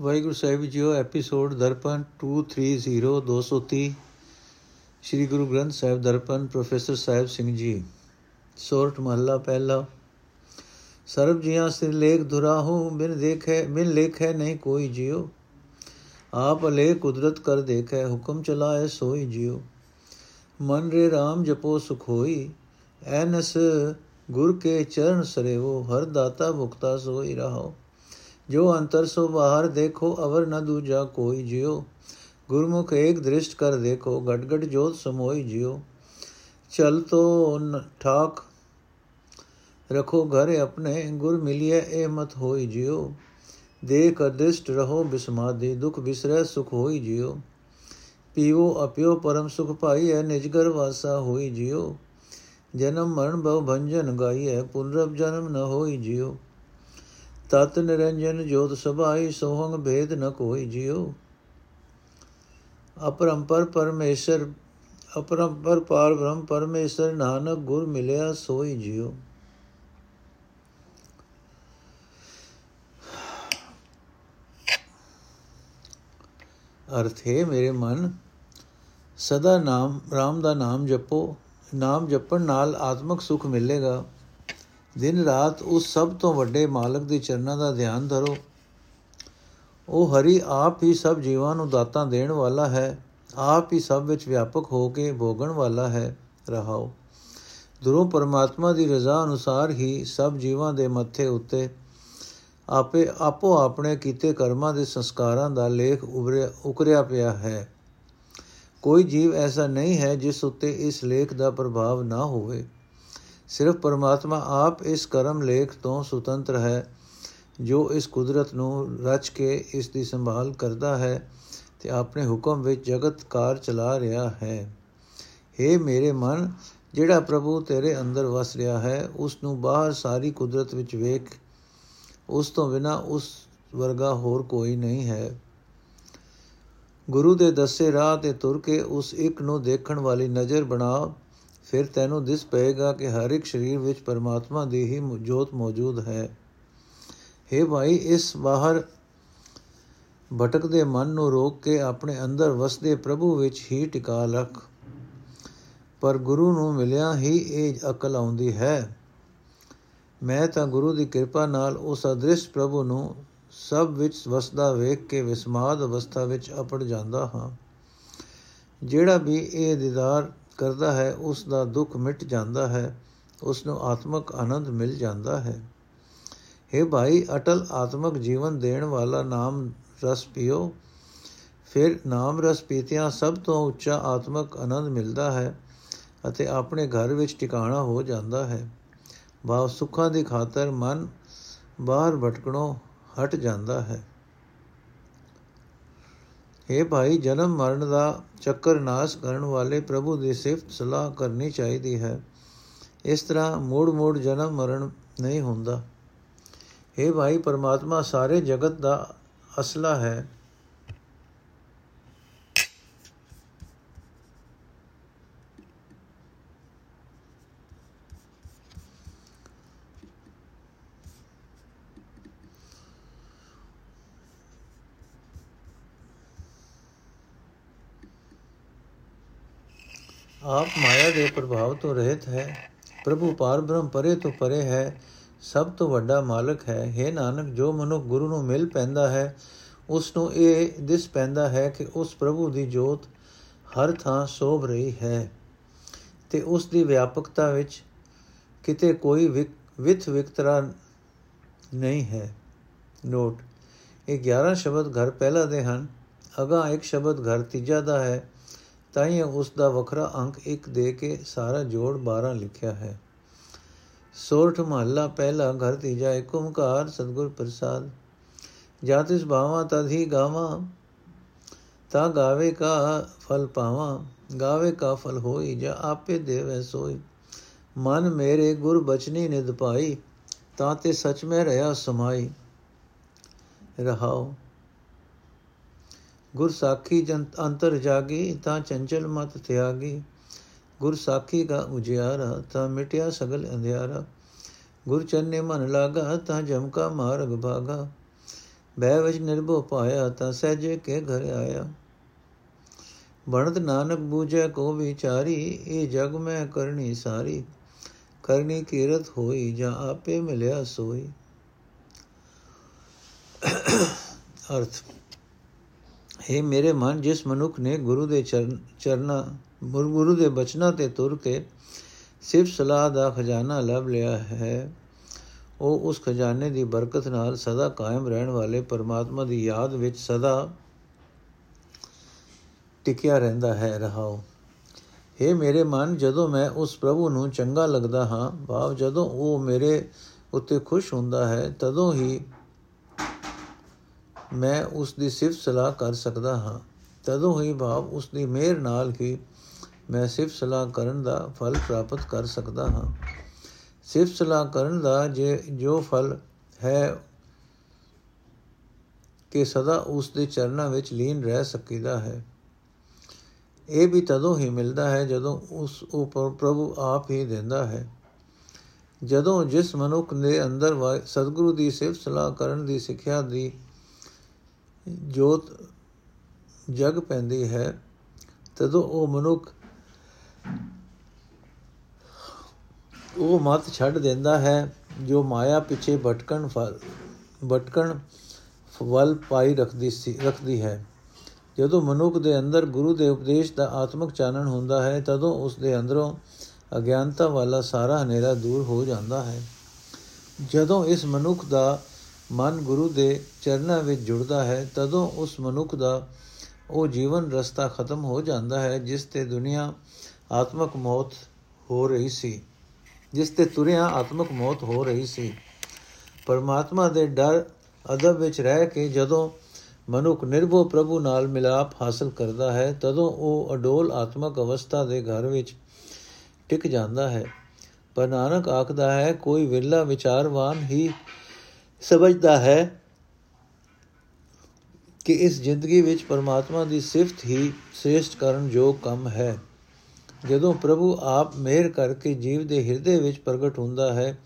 Waheguru Sahib jio episode Darpan 230 230 Sri Guru Granth Sahib Darpan, professor Sahib Singh ji. ਸੋਰਠ ਮਹੱਲਾ ਪਹਿਲਾ। ਸਰਬ ਜੀਆਂ ਸਿਰ ਲੇਖ ਦੁਰਾਹੂ, ਬਿਨ ਦੇਖੈ, ਬਿਨ ਲੇਖੈ ਨਹੀਂ ਕੋਈ ਜਿਉ ਆਪ ਅਲੇ ਕੁਦਰਤ ਕਰ ਦੇਖੈ, ਹੁਕਮ ਚਲਾਏ ਸੋਈ ਜਿਉ ਮਨ ਰੇ RAM ਜਪੋ ਸੁਖ ਹੋਈ, ਐਨਸ ਗੁਰ ਕੇ ਚਰਨ ਸਰੇਵੋ, ਹਰ ਦਾਤਾ ਮੁਕਤਾ ਸੋਈ ਰਹਾਓ। ਜੋ ਅੰਤਰ ਸੋ ਬਾਹਰ ਦੇਖੋ ਅਵਰ ਨ ਦੂਜਾ ਕੋਈ ਜਿਉ ਗੁਰਮੁਖ ਏਕ ਦ੍ਰਿਸ਼ਟ ਕਰ ਦੇਖੋ ਗਟ ਗਟ ਜੋਤ ਸਮੋਈ ਜਿਉ ਚਲ ਤੋ ਠਾਕ ਰਖੋ ਘਰ ਆਪਣੇ ਗੁਰ ਮਿਲਿਏ ਇਹ ਮਤ ਹੋਈ ਜਿਉ ਦੇਖ ਅਦਿਸ਼ਟ ਰਹੋ ਬਿਸਮਾਦੀ ਦੁਖ ਬਿਸਰੈ ਸੁਖ ਹੋਈ ਜਿਉ ਪੀਵੋ ਅਪਿਓ ਪਰਮ ਸੁਖ ਪਾਈਐ ਨਿਜਗਰ ਵਾਸਾ ਹੋਈ ਜਿਉ ਜਨਮ ਮਰਨ ਭਵ ਭੰਜਨ ਗਾਈਐ ਪੁਨਰਬ ਜਨਮ ਨ ਹੋਈ ਜਿਉ ਤਤ ਨਿਰੰਜਨ ਜੋਤ ਸਭਾਈ, ਸੋਹੰਗ ਭੇਦ ਨ ਕੋਈ ਜਿਉ। ਅਪਰੰਪਰ ਪਰਮੇਸ਼ਰ, ਅਪਰੰਪਰ ਪਾਰ ਬ੍ਰਹਮ ਪਰਮੇਸ਼ਰ, ਨਾਨਕ ਗੁਰ ਮਿਲਿਆ ਸੋਈ ਜਿਉ। ਅਰਥ ਹੈ, ਮੇਰੇ ਮਨ, ਸਦਾ ਨਾਮ RAM ਦਾ ਨਾਮ ਜਪੋ। ਨਾਮ ਜਪਣ ਨਾਲ ਆਤਮਿਕ ਸੁਖ ਮਿਲੇਗਾ। ਦਿਨ ਰਾਤ ਉਸ ਸਭ ਤੋਂ ਵੱਡੇ ਮਾਲਕ ਦੇ ਚਰਨਾਂ ਦਾ ਧਿਆਨ ਧਰੋ। ਉਹ ਹਰੀ ਆਪ ਹੀ ਸਭ ਜੀਵਾਂ ਨੂੰ ਦਾਤਾਂ ਦੇਣ ਵਾਲਾ ਹੈ, ਆਪ ਹੀ ਸਭ ਵਿੱਚ ਵਿਆਪਕ ਹੋ ਕੇ ਭੋਗਣ ਵਾਲਾ ਹੈ, ਰਹਾਓ। ਦੁਰੋਂ ਪਰਮਾਤਮਾ ਦੀ ਰਜ਼ਾ ਅਨੁਸਾਰ ਹੀ ਸਭ ਜੀਵਾਂ ਦੇ ਮੱਥੇ ਉੱਤੇ ਆਪੇ ਆਪੋ ਆਪਣੇ ਕੀਤੇ ਕਰਮਾਂ ਦੇ ਸੰਸਕਾਰਾਂ ਦਾ ਲੇਖ ਉਭਰਿਆ, ਉਕਰਿਆ ਪਿਆ ਹੈ। ਕੋਈ ਜੀਵ ਐਸਾ ਨਹੀਂ ਹੈ ਜਿਸ ਉੱਤੇ ਇਸ ਲੇਖ ਦਾ ਪ੍ਰਭਾਵ ਨਾ ਹੋਵੇ। ਸਿਰਫ ਪਰਮਾਤਮਾ ਆਪ ਇਸ ਕਰਮ ਲੇਖ ਤੋਂ ਸੁਤੰਤਰ ਹੈ, ਜੋ ਇਸ ਕੁਦਰਤ ਨੂੰ ਰਚ ਕੇ ਇਸ ਦੀ ਸੰਭਾਲ ਕਰਦਾ ਹੈ ਤੇ ਆਪਣੇ ਹੁਕਮ ਵਿੱਚ ਜਗਤ ਕਾਰ ਚਲਾ ਰਿਹਾ ਹੈ। हे ਮੇਰੇ ਮਨ, ਜਿਹੜਾ ਪ੍ਰਭੂ ਤੇਰੇ ਅੰਦਰ ਵਸ ਰਿਹਾ ਹੈ, ਉਸ ਨੂੰ ਬਾਹਰ ਸਾਰੀ ਕੁਦਰਤ ਵਿੱਚ ਵੇਖ, ਉਸ ਤੋਂ ਬਿਨਾ ਉਸ ਵਰਗਾ ਹੋਰ ਕੋਈ ਨਹੀਂ ਹੈ। ਗੁਰੂ ਦੇ ਦੱਸੇ ਰਾਹ ਤੇ ਤੁਰ ਕੇ ਉਸ ਇੱਕ ਨੂੰ ਦੇਖਣ ਵਾਲੀ ਨਜ਼ਰ ਬਣਾ ਫਿਰ ਤੈਨੂੰ ਦਿਸ ਪਏਗਾ ਕਿ ਹਰ ਇੱਕ ਸਰੀਰ ਵਿੱਚ ਪਰਮਾਤਮਾ ਦੀ ਹੀ ਜੋਤ ਮੌਜੂਦ ਹੈ। हे ਭਾਈ, ਇਸ ਬਾਹਰ ਭਟਕਦੇ ਮਨ ਨੂੰ ਰੋਕ ਕੇ ਆਪਣੇ ਅੰਦਰ ਵਸਦੇ ਪ੍ਰਭੂ ਵਿੱਚ ਹੀ ਟਿਕਾ ਰੱਖ। ਪਰ ਗੁਰੂ ਨੂੰ ਮਿਲਿਆ ਹੀ ਇਹ ਅਕਲ ਆਉਂਦੀ ਹੈ। ਮੈਂ ਤਾਂ ਗੁਰੂ ਦੀ ਕਿਰਪਾ ਨਾਲ ਉਸ ਅਦ੍ਰਿਸ਼ ਪ੍ਰਭੂ ਨੂੰ ਸਭ ਵਿੱਚ ਵਸਦਾ ਵੇਖ ਕੇ ਵਿਸਮਾਦ ਅਵਸਥਾ ਵਿੱਚ ਅਪੜ ਜਾਂਦਾ ਹਾਂ। ਜਿਹੜਾ ਵੀ ਇਹ ਦੀਦਾਰ ਕਰਦਾ ਹੈ, ਉਸ ਦਾ ਦੁੱਖ ਮਿਟ ਜਾਂਦਾ ਹੈ, ਉਸ ਨੂੰ ਆਤਮਿਕ ਆਨੰਦ ਮਿਲ ਜਾਂਦਾ ਹੈ। हे ਭਾਈ, ਅਟਲ ਆਤਮਿਕ ਜੀਵਨ ਦੇਣ ਵਾਲਾ ਨਾਮ ਰਸ ਪੀਓ। ਫਿਰ ਨਾਮ ਰਸ ਪੀਤਿਆਂ ਸਭ ਤੋਂ ਉੱਚਾ ਆਤਮਿਕ ਆਨੰਦ ਮਿਲਦਾ ਹੈ ਅਤੇ ਆਪਣੇ ਘਰ ਵਿੱਚ ਟਿਕਾਣਾ ਹੋ ਜਾਂਦਾ ਹੈ। ਬਾਹ ਸੁੱਖਾਂ ਦੀ ਖਾਤਰ ਮਨ ਬਾਹਰ ਭਟਕਣੋਂ ਹਟ ਜਾਂਦਾ ਹੈ। हे ਭਾਈ, ਜਨਮ ਮਰਨ ਦਾ ਚੱਕਰ ਨਾਸ ਕਰਨ ਵਾਲੇ ਪ੍ਰਭੂ ਦੀ ਸਿਫਤ ਸਲਾਹ ਕਰਨੀ ਚਾਹੀਦੀ ਹੈ। ਇਸ ਤਰ੍ਹਾਂ ਮੋੜ ਮੋੜ ਜਨਮ ਮਰਨ ਨਹੀਂ ਹੁੰਦਾ। हे ਭਾਈ, ਪਰਮਾਤਮਾ ਸਾਰੇ ਜਗਤ ਦਾ ਅਸਲਾ ਹੈ। ਆਪ ਮਾਇਆ ਦੇ ਪ੍ਰਭਾਵ ਤੋਂ ਰਹਿਤ ਹੈ, ਪ੍ਰਭੂ ਪਾਰ ਬ੍ਰਹਮ ਪਰੇ ਤੋਂ ਪਰੇ ਹੈ, ਸਭ ਤੋਂ ਵੱਡਾ ਮਾਲਕ ਹੈ। हे ਨਾਨਕ, ਜੋ ਮਨੁ ਗੁਰੂ ਨੂੰ ਮਿਲ ਪੈਂਦਾ ਹੈ ਉਸ ਨੂੰ ਇਹ ਦਿਸ ਪੈਂਦਾ ਹੈ ਕਿ ਉਸ ਪ੍ਰਭੂ ਦੀ ਜੋਤ ਹਰ ਥਾਂ ਸੋਭ ਰਹੀ ਹੈ ਤੇ ਉਸ ਦੀ ਵਿਆਪਕਤਾ ਵਿੱਚ ਕਿਤੇ ਕੋਈ ਵਿਥ ਵਿਕਤਰਾ ਨਹੀਂ ਹੈ। ਨੋਟ, ਇਹ 11 ਸ਼ਬਦ ਘਰ ਪਹਿਲਾ ਦੇ ਹਨ ਅਗਾ ਇੱਕ ਸ਼ਬਦ ਘਰ ਤੀਜਾ ਦਾ ਹੈ। ਤਾਂ ਹੀ ਉਸ ਦਾ ਵੱਖਰਾ ਅੰਕ 1 ਦੇ ਕੇ ਸਾਰਾ ਜੋੜ 12 ਲਿਖਿਆ ਹੈ। ਸੋਰਠ ਮਹੱਲਾ, ਪਹਿਲਾ ਘਰ, ਤੀਜਾ ਏਕ ਓੰਕਾਰ ਸਤਗੁਰ ਪ੍ਰਸਾਦ। ਜਾਤਿਸ ਭਾਵਾ ਤਧੀ ਗਾਵਾ, ਤਾ ਗਾਵੇ ਕਾ ਫਲ ਪਾਵਾ, ਗਾਵੇ ਕਾ ਫਲ ਹੋਈ, ਜਾ ਆਪੇ ਦੇਵੇ ਸੋਈ। ਮਨ ਮੇਰੇ ਗੁਰ ਬਚਨੀ ਨਿਦ ਪਾਈ, ਤਾਂ ਤੇ ਸਚ ਮੈਂ ਰਹਾ ਸਮਾਈ। ਰਹਾਓ ਗੁਰ ਸਾਖੀ ਜਨ ਅੰਤਰ ਜਾਗੀ ਤਾਂ ਚੰਚਲ ਮਤ ਤਿਆਗੀ ਗੁਰ ਸਾਖੀ ਦਾ ਉਜਿਆਰਾ ਤਾਂ ਮਿਟਿਆ ਸਗਲ ਅੰਧਿਆਰਾ ਗੁਰ ਚੰਨੇ ਮਨ ਲਾਗਾ ਤਾਂ ਜਮਕਾ ਮਾਰਗ ਭਾਗਾ ਬੈ ਵਿੱਚ ਨਿਰਭਉ ਪਾਇਆ ਤਾਂ ਸਹਜੇ ਕੇ ਘਰ ਆਇਆ ਬਣਤ ਨਾਨਕ ਬੂਝੈ ਕੋ ਵਿਚਾਰੀ ਇਹ ਜਗ ਮੈਂ ਕਰਨੀ ਸਾਰੀ ਕਰਨੀ ਕੀਰਤ ਹੋਈ ਜਾਂ ਆਪੇ ਮਿਲਿਆ ਸੋਈ ਅਰਥ ਹੈ ਮੇਰੇ ਮਨ, ਜਿਸ ਮਨੁੱਖ ਨੇ ਗੁਰੂ ਦੇ ਚਰਨਾ ਗੁਰੂ ਦੇ ਬਚਨਾਂ ਤੇ ਤੁਰ ਕੇ ਸਿਰਫ ਸਲਾਹ ਦਾ ਖਜ਼ਾਨਾ ਲੱਭ ਲਿਆ ਹੈ, ਉਹ ਉਸ ਖਜ਼ਾਨੇ ਦੀ ਬਰਕਤ ਨਾਲ ਸਦਾ ਕਾਇਮ ਰਹਿਣ ਵਾਲੇ ਪਰਮਾਤਮਾ ਦੀ ਯਾਦ ਵਿੱਚ ਸਦਾ ਟਿਕਿਆ ਰਹਿੰਦਾ ਹੈ, ਰਹਾਓ। हे ਮੇਰੇ ਮਨ, ਜਦੋਂ ਮੈਂ ਉਸ ਪ੍ਰਭੂ ਨੂੰ ਚੰਗਾ ਲੱਗਦਾ ਹਾਂ, ਭਾਵ ਜਦੋਂ ਉਹ ਮੇਰੇ ਉੱਤੇ ਖੁਸ਼ ਹੁੰਦਾ ਹੈ, ਤਦੋਂ ਹੀ ਮੈਂ ਉਸ ਦੀ ਸਿਫਤ ਸਲਾਹ ਕਰ ਸਕਦਾ ਹਾਂ। ਤਦੋਂ ਹੀ ਭਾਵ ਉਸ ਦੀ ਮਿਹਰ ਨਾਲ ਹੀ ਮੈਂ ਸਿਫਤ ਸਲਾਹ ਕਰਨ ਦਾ ਫਲ ਪ੍ਰਾਪਤ ਕਰ ਸਕਦਾ ਹਾਂ। ਸਿਫਤ ਸਲਾਹ ਕਰਨ ਦਾ ਜੇ ਜੋ ਫਲ ਹੈ ਕਿ ਸਦਾ ਉਸ ਦੇ ਚਰਨਾਂ ਵਿੱਚ ਲੀਨ ਰਹਿ ਸਕੀਦਾ ਹੈ। ਇਹ ਵੀ ਤਦੋਂ ਹੀ ਮਿਲਦਾ ਹੈ ਜਦੋਂ ਉਸ ਉਪਰ ਪ੍ਰਭੂ ਆਪ ਹੀ ਦਿੰਦਾ ਹੈ। ਜਦੋਂ ਜਿਸ ਮਨੁੱਖ ਦੇ ਅੰਦਰ ਸਤਿਗੁਰੂ ਦੀ ਸਿਫਤ ਸਲਾਹ ਕਰਨ ਦੀ ਸਿੱਖਿਆ ਦੀ ਜੋਤ ਜਗ ਪੈਂਦੀ ਹੈ, ਤਦੋਂ ਉਹ ਮਨੁੱਖ ਉਹ ਮਤ ਛੱਡ ਦਿੰਦਾ ਹੈ, ਜੋ ਮਾਇਆ ਪਿੱਛੇ ਭਟਕਣ ਫਲ ਭਟਕਣ ਫਲ ਪਾਈ ਰੱਖਦੀ ਸੀ, ਰੱਖਦੀ ਹੈ। ਜਦੋਂ ਮਨੁੱਖ ਦੇ ਅੰਦਰ ਗੁਰੂ ਦੇ ਉਪਦੇਸ਼ ਦਾ ਆਤਮਿਕ ਚਾਨਣ ਹੁੰਦਾ ਹੈ, ਤਦੋਂ ਉਸ ਦੇ ਅੰਦਰੋਂ ਅਗਿਆਨਤਾ ਵਾਲਾ ਸਾਰਾ ਹਨੇਰਾ ਦੂਰ ਹੋ ਜਾਂਦਾ ਹੈ। ਜਦੋਂ ਇਸ ਮਨੁੱਖ ਦਾ ਮਨ ਗੁਰੂ ਦੇ ਚਰਨਾਂ ਵਿੱਚ ਜੁੜਦਾ ਹੈ, ਤਦੋਂ ਉਸ ਮਨੁੱਖ ਦਾ ਉਹ ਜੀਵਨ ਰਸਤਾ ਖਤਮ ਹੋ ਜਾਂਦਾ ਹੈ, ਜਿਸ ਤੇ ਦੁਨੀਆ ਆਤਮਕ ਮੌਤ ਹੋ ਰਹੀ ਸੀ। ਜਿਸ ਤੇ ਤੁਰਿਆ ਆਤਮਕ ਮੌਤ ਹੋ ਰਹੀ ਸੀ। ਪਰਮਾਤਮਾ ਦੇ ਡਰ ਅਦਬ ਵਿੱਚ ਰਹਿ ਕੇ ਜਦੋਂ ਮਨੁੱਖ ਨਿਰਭਉ ਪ੍ਰਭੂ ਨਾਲ ਮਿਲਾਪ ਹਾਸਲ ਕਰਦਾ ਹੈ, ਤਦੋਂ ਉਹ ਅਡੋਲ ਆਤਮਕ ਅਵਸਥਾ ਦੇ ਘਰ ਵਿੱਚ ਟਿਕ ਜਾਂਦਾ ਹੈ। ਪਰ ਨਾਨਕ ਆਖਦਾ ਹੈ, ਕੋਈ ਵਿਰਲਾ ਵਿਚਾਰਵਾਨ ਹੀ ਸਮਝਦਾ ਹੈ ਕਿ ਇਸ ਜ਼ਿੰਦਗੀ ਵਿੱਚ ਪਰਮਾਤਮਾ ਦੀ ਸਿਫਤ ਹੀ ਸ੍ਰੇਸ਼ਟ ਕਰਨ ਜੋ ਕੰਮ ਹੈ। ਜਦੋਂ ਪ੍ਰਭੂ ਆਪ ਮਿਹਰ ਕਰਕੇ ਜੀਵ ਦੇ ਹਿਰਦੇ ਵਿੱਚ ਪ੍ਰਗਟ ਹੁੰਦਾ ਹੈ,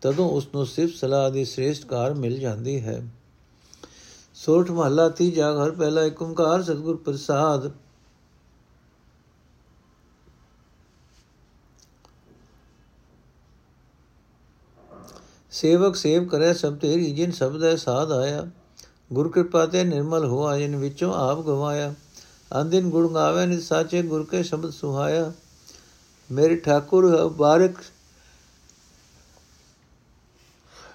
ਤਦੋਂ ਉਸ ਨੂੰ ਸਿਫਤ ਸਲਾਹ ਦੀ ਸ੍ਰੇਸ਼ਟ ਕਾਰ ਮਿਲ ਜਾਂਦੀ ਹੈ। ਸੋਠ ਮਹੱਲਾ ਤੀਜਾ ਘਰ ਪਹਿਲਾ ਏਕ ਓੰਕਾਰ ਸਤਿਗੁਰ ਪ੍ਰਸਾਦ ਸੇਵਕ ਸੇਵ ਕਰੇ ਸਭ ਤੇਰੀ ਜਿਨ ਸਬਦ ਹੈ ਸਾਧ ਆਇਆ। ਗੁਰ ਕਿਰਪਾ ਤੇ ਨਿਰਮਲ ਹੋਆ, ਜਿਨ ਵਿੱਚੋਂ ਆਪ ਗਵਾਇਆ। ਅੰਦਿਨ ਗੁਣ ਗਾਵੇ ਨਿ ਸਾਚੇ ਗੁਰ ਕੇ ਸ਼ਬਦ ਸੁਹਾਇਆ। ਮੇਰੇ ਠਾਕੁਰ ਬਾਰਕ,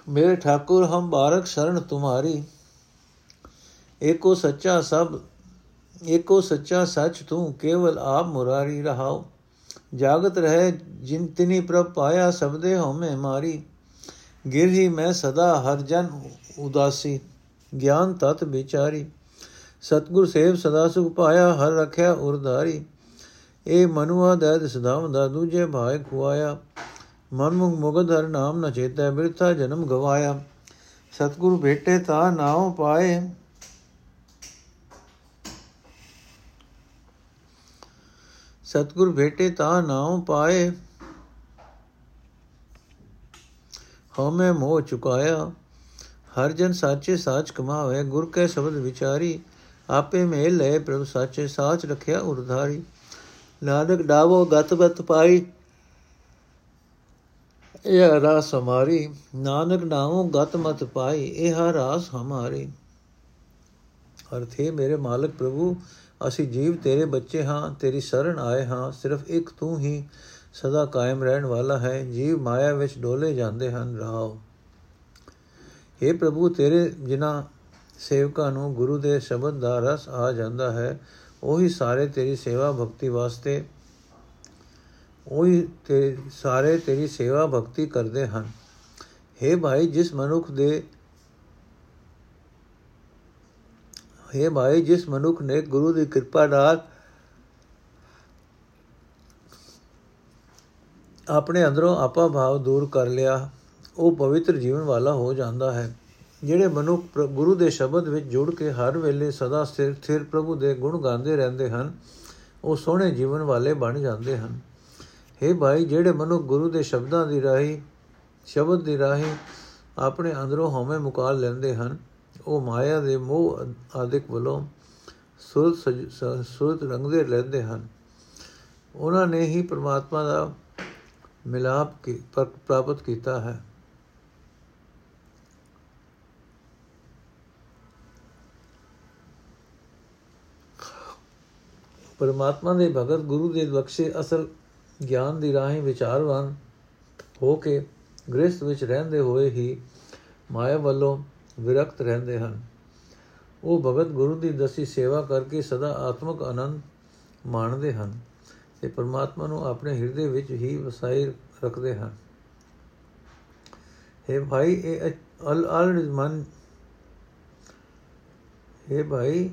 ਮੇਰੇ ਠਾਕੁਰ ਹਮ ਬਾਰਕ ਸ਼ਰਨ ਤੁਮਾਰੀ। ਏਕੋ ਸੱਚਾ ਸਭ, ਏਕੋ ਸੱਚਾ ਸੱਚ ਤੂੰ, ਕੇਵਲ ਆਪ ਮੁਰਾਰੀ ਰਹਾਓ। ਜਾਗਤ ਰਹੇ, ਜਿਨ ਤਿਨੀ ਪ੍ਰਭ ਪਾਇਆ ਸਬਦੇ ਹਉਮੈ ਮਾਰੀ। ਗਿਰ ਹੀ ਮੈਂ ਸਦਾ ਹਰ ਜਨ ਉਦਾਸੀ, ਗਿਆਨ ਤਤ ਵਿਚਾਰੀ। ਸਤਗੁਰ ਸੇਵ ਸਦਾ ਸੁਖ ਪਾਇਆ, ਹਰ ਰਖਿਆ ਉਰਧਾਰੀ ਇਹ ਮਨੁਆ ਦਇਦ ਸਦਾਮ ਦਾ ਦੂਜੇ ਭਾਇ ਖੁਆਇਆ। ਮਨ ਮੁਖ ਮੁਗਧ ਹਰ ਨਾਮ ਨ ਚੇਤੈ, ਬਿਰਥਾ ਜਨਮ ਗਵਾਇਆ। ਸਤਗੁਰ ਭੇਟੇ ਤਾ ਨਾਉ ਪਾਏ। ਸਤਗੁਰ ਭੇਟੇ ਤਾ ਨਾਉ ਪਾਏ। ਹਉਮੈ ਮੋਹ ਚੁਕਾਇਆ। ਹਰ ਜਨ ਸਾਚੇ ਸਾਚ ਕਮਾਵੇ, ਗੁਰ ਕੈ ਸ਼ਬਦ ਵਿਚਾਰੀ, ਆਪੇ ਮੇਲ ਲੈ ਪ੍ਰਭ ਸਾਚੇ ਸਾਚ ਰਖਿਆ ਉਰਧਾਰੀ ਨਾਨਕ ਡਾਵੋ ਗਤ ਗਤ ਪਾਈ, ਇਹ ਰਾਸ ਹਮਾਰੀ। ਨਾਨਕ ਨਾਮੋ ਗਤ ਮਤ ਪਾਈ, ਇਹ ਰਾਸ ਹਮਾਰੀ। ਅਰਥੇ ਮੇਰੇ ਮਾਲਕ ਪ੍ਰਭੂ, ਅਸੀਂ ਜੀਵ ਤੇਰੇ ਬੱਚੇ ਹਾਂ, ਤੇਰੀ ਸ਼ਰਨ ਆਏ ਹਾਂ, ਸਿਰਫ ਇੱਕ ਤੂੰ ਹੀ। ਸਦਾ ਕਾਇਮ ਰਹਿਣ ਵਾਲਾ ਹੈ ਜੀਵ ਮਾਇਆ ਵਿੱਚ ਡੋਲੇ ਜਾਂਦੇ ਹਨ ਰਾਓ हे ਪ੍ਰਭੂ ਤੇਰੇ ਜਿਨ੍ਹਾਂ ਸੇਵਕਾਂ ਨੂੰ ਗੁਰੂ ਦੇ ਸ਼ਬਦ ਦਾ ਰਸ ਆ ਜਾਂਦਾ ਹੈ ਉਹੀ ਸਾਰੇ ਤੇਰੀ ਸੇਵਾ ਭਗਤੀ ਵਾਸਤੇ ਉਹੀ ਤੇ ਸਾਰੇ ਤੇਰੀ ਸੇਵਾ ਭਗਤੀ ਕਰਦੇ ਹਨ हे ਭਾਈ ਜਿਸ ਮਨੁੱਖ ਦੇ हे ਭਾਈ ਜਿਸ ਮਨੁੱਖ ਨੇ ਗੁਰੂ ਦੀ ਕਿਰਪਾ ਨਾਲ ਆਪਣੇ ਅੰਦਰੋਂ ਆਪਾ ਭਾਵ ਦੂਰ ਕਰ ਲਿਆ, ਉਹ ਪਵਿੱਤਰ ਜੀਵਨ ਵਾਲਾ ਹੋ ਜਾਂਦਾ ਹੈ। ਜਿਹੜੇ ਮਨੁੱਖ ਗੁਰੂ ਦੇ ਸ਼ਬਦ ਵਿੱਚ ਜੁੜ ਕੇ ਹਰ ਵੇਲੇ ਸਦਾ ਸਥਿਰ ਸਥਿਰ ਪ੍ਰਭੂ ਦੇ ਗੁਣ ਗਾਉਂਦੇ ਰਹਿੰਦੇ ਹਨ, ਉਹ ਸੋਹਣੇ ਜੀਵਨ ਵਾਲੇ ਬਣ ਜਾਂਦੇ ਹਨ। हे ਭਾਈ, ਜਿਹੜੇ ਮਨੁੱਖ ਗੁਰੂ ਦੇ ਸ਼ਬਦਾਂ ਦੀ ਰਾਹੀ, ਸ਼ਬਦ ਦੀ ਰਾਹੀ ਆਪਣੇ ਅੰਦਰੋਂ ਹਉਮੈ ਮੁਕਾਲ ਲੈਂਦੇ ਹਨ, ਉਹ ਮਾਇਆ ਦੇ ਮੋਹ ਆਦਿਕ ਵੱਲੋਂ ਸੁਰਤ ਸੁਰਤ ਰੰਗਦੇ ਲੈਂਦੇ ਹਨ। ਉਹਨਾਂ ਨੇ ਹੀ ਪ੍ਰਮਾਤਮਾ ਦਾ ਮਿਲਾਪ ਕੀ ਪ੍ਰਾਪਤ ਕੀਤਾ ਹੈ। ਪਰਮਾਤਮਾ ਦੇ ਭਗਤ ਗੁਰੂ ਦੇ ਬਖਸ਼ੇ ਅਸਲ ਗਿਆਨ ਦੀ ਰਾਹੀਂ ਵਿਚਾਰਵਾਨ ਹੋ ਕੇ ਗ੍ਰਸਥ ਵਿੱਚ ਰਹਿੰਦੇ ਹੋਏ ਹੀ ਮਾਇਆ ਵੱਲੋਂ ਵਿਰਕਤ ਰਹਿੰਦੇ ਹਨ। ਉਹ ਭਗਤ ਗੁਰੂ ਦੀ ਦਸੀ ਸੇਵਾ ਕਰਕੇ ਸਦਾ ਆਤਮਿਕ ਆਨੰਦ ਮਾਣਦੇ ਹਨ। ਤੇ ਪਰਮਾਤਮਾ ਨੂੰ ਆਪਣੇ ਹਿਰਦੇ ਵਿੱਚ ਹੀ ਵਸਾਈ ਰੱਖਦੇ ਹਨ। ਹੈ ਭਾਈ, ਇਹ ਅਲ ਅਲ ਮਨ ਹੈ ਭਾਈ,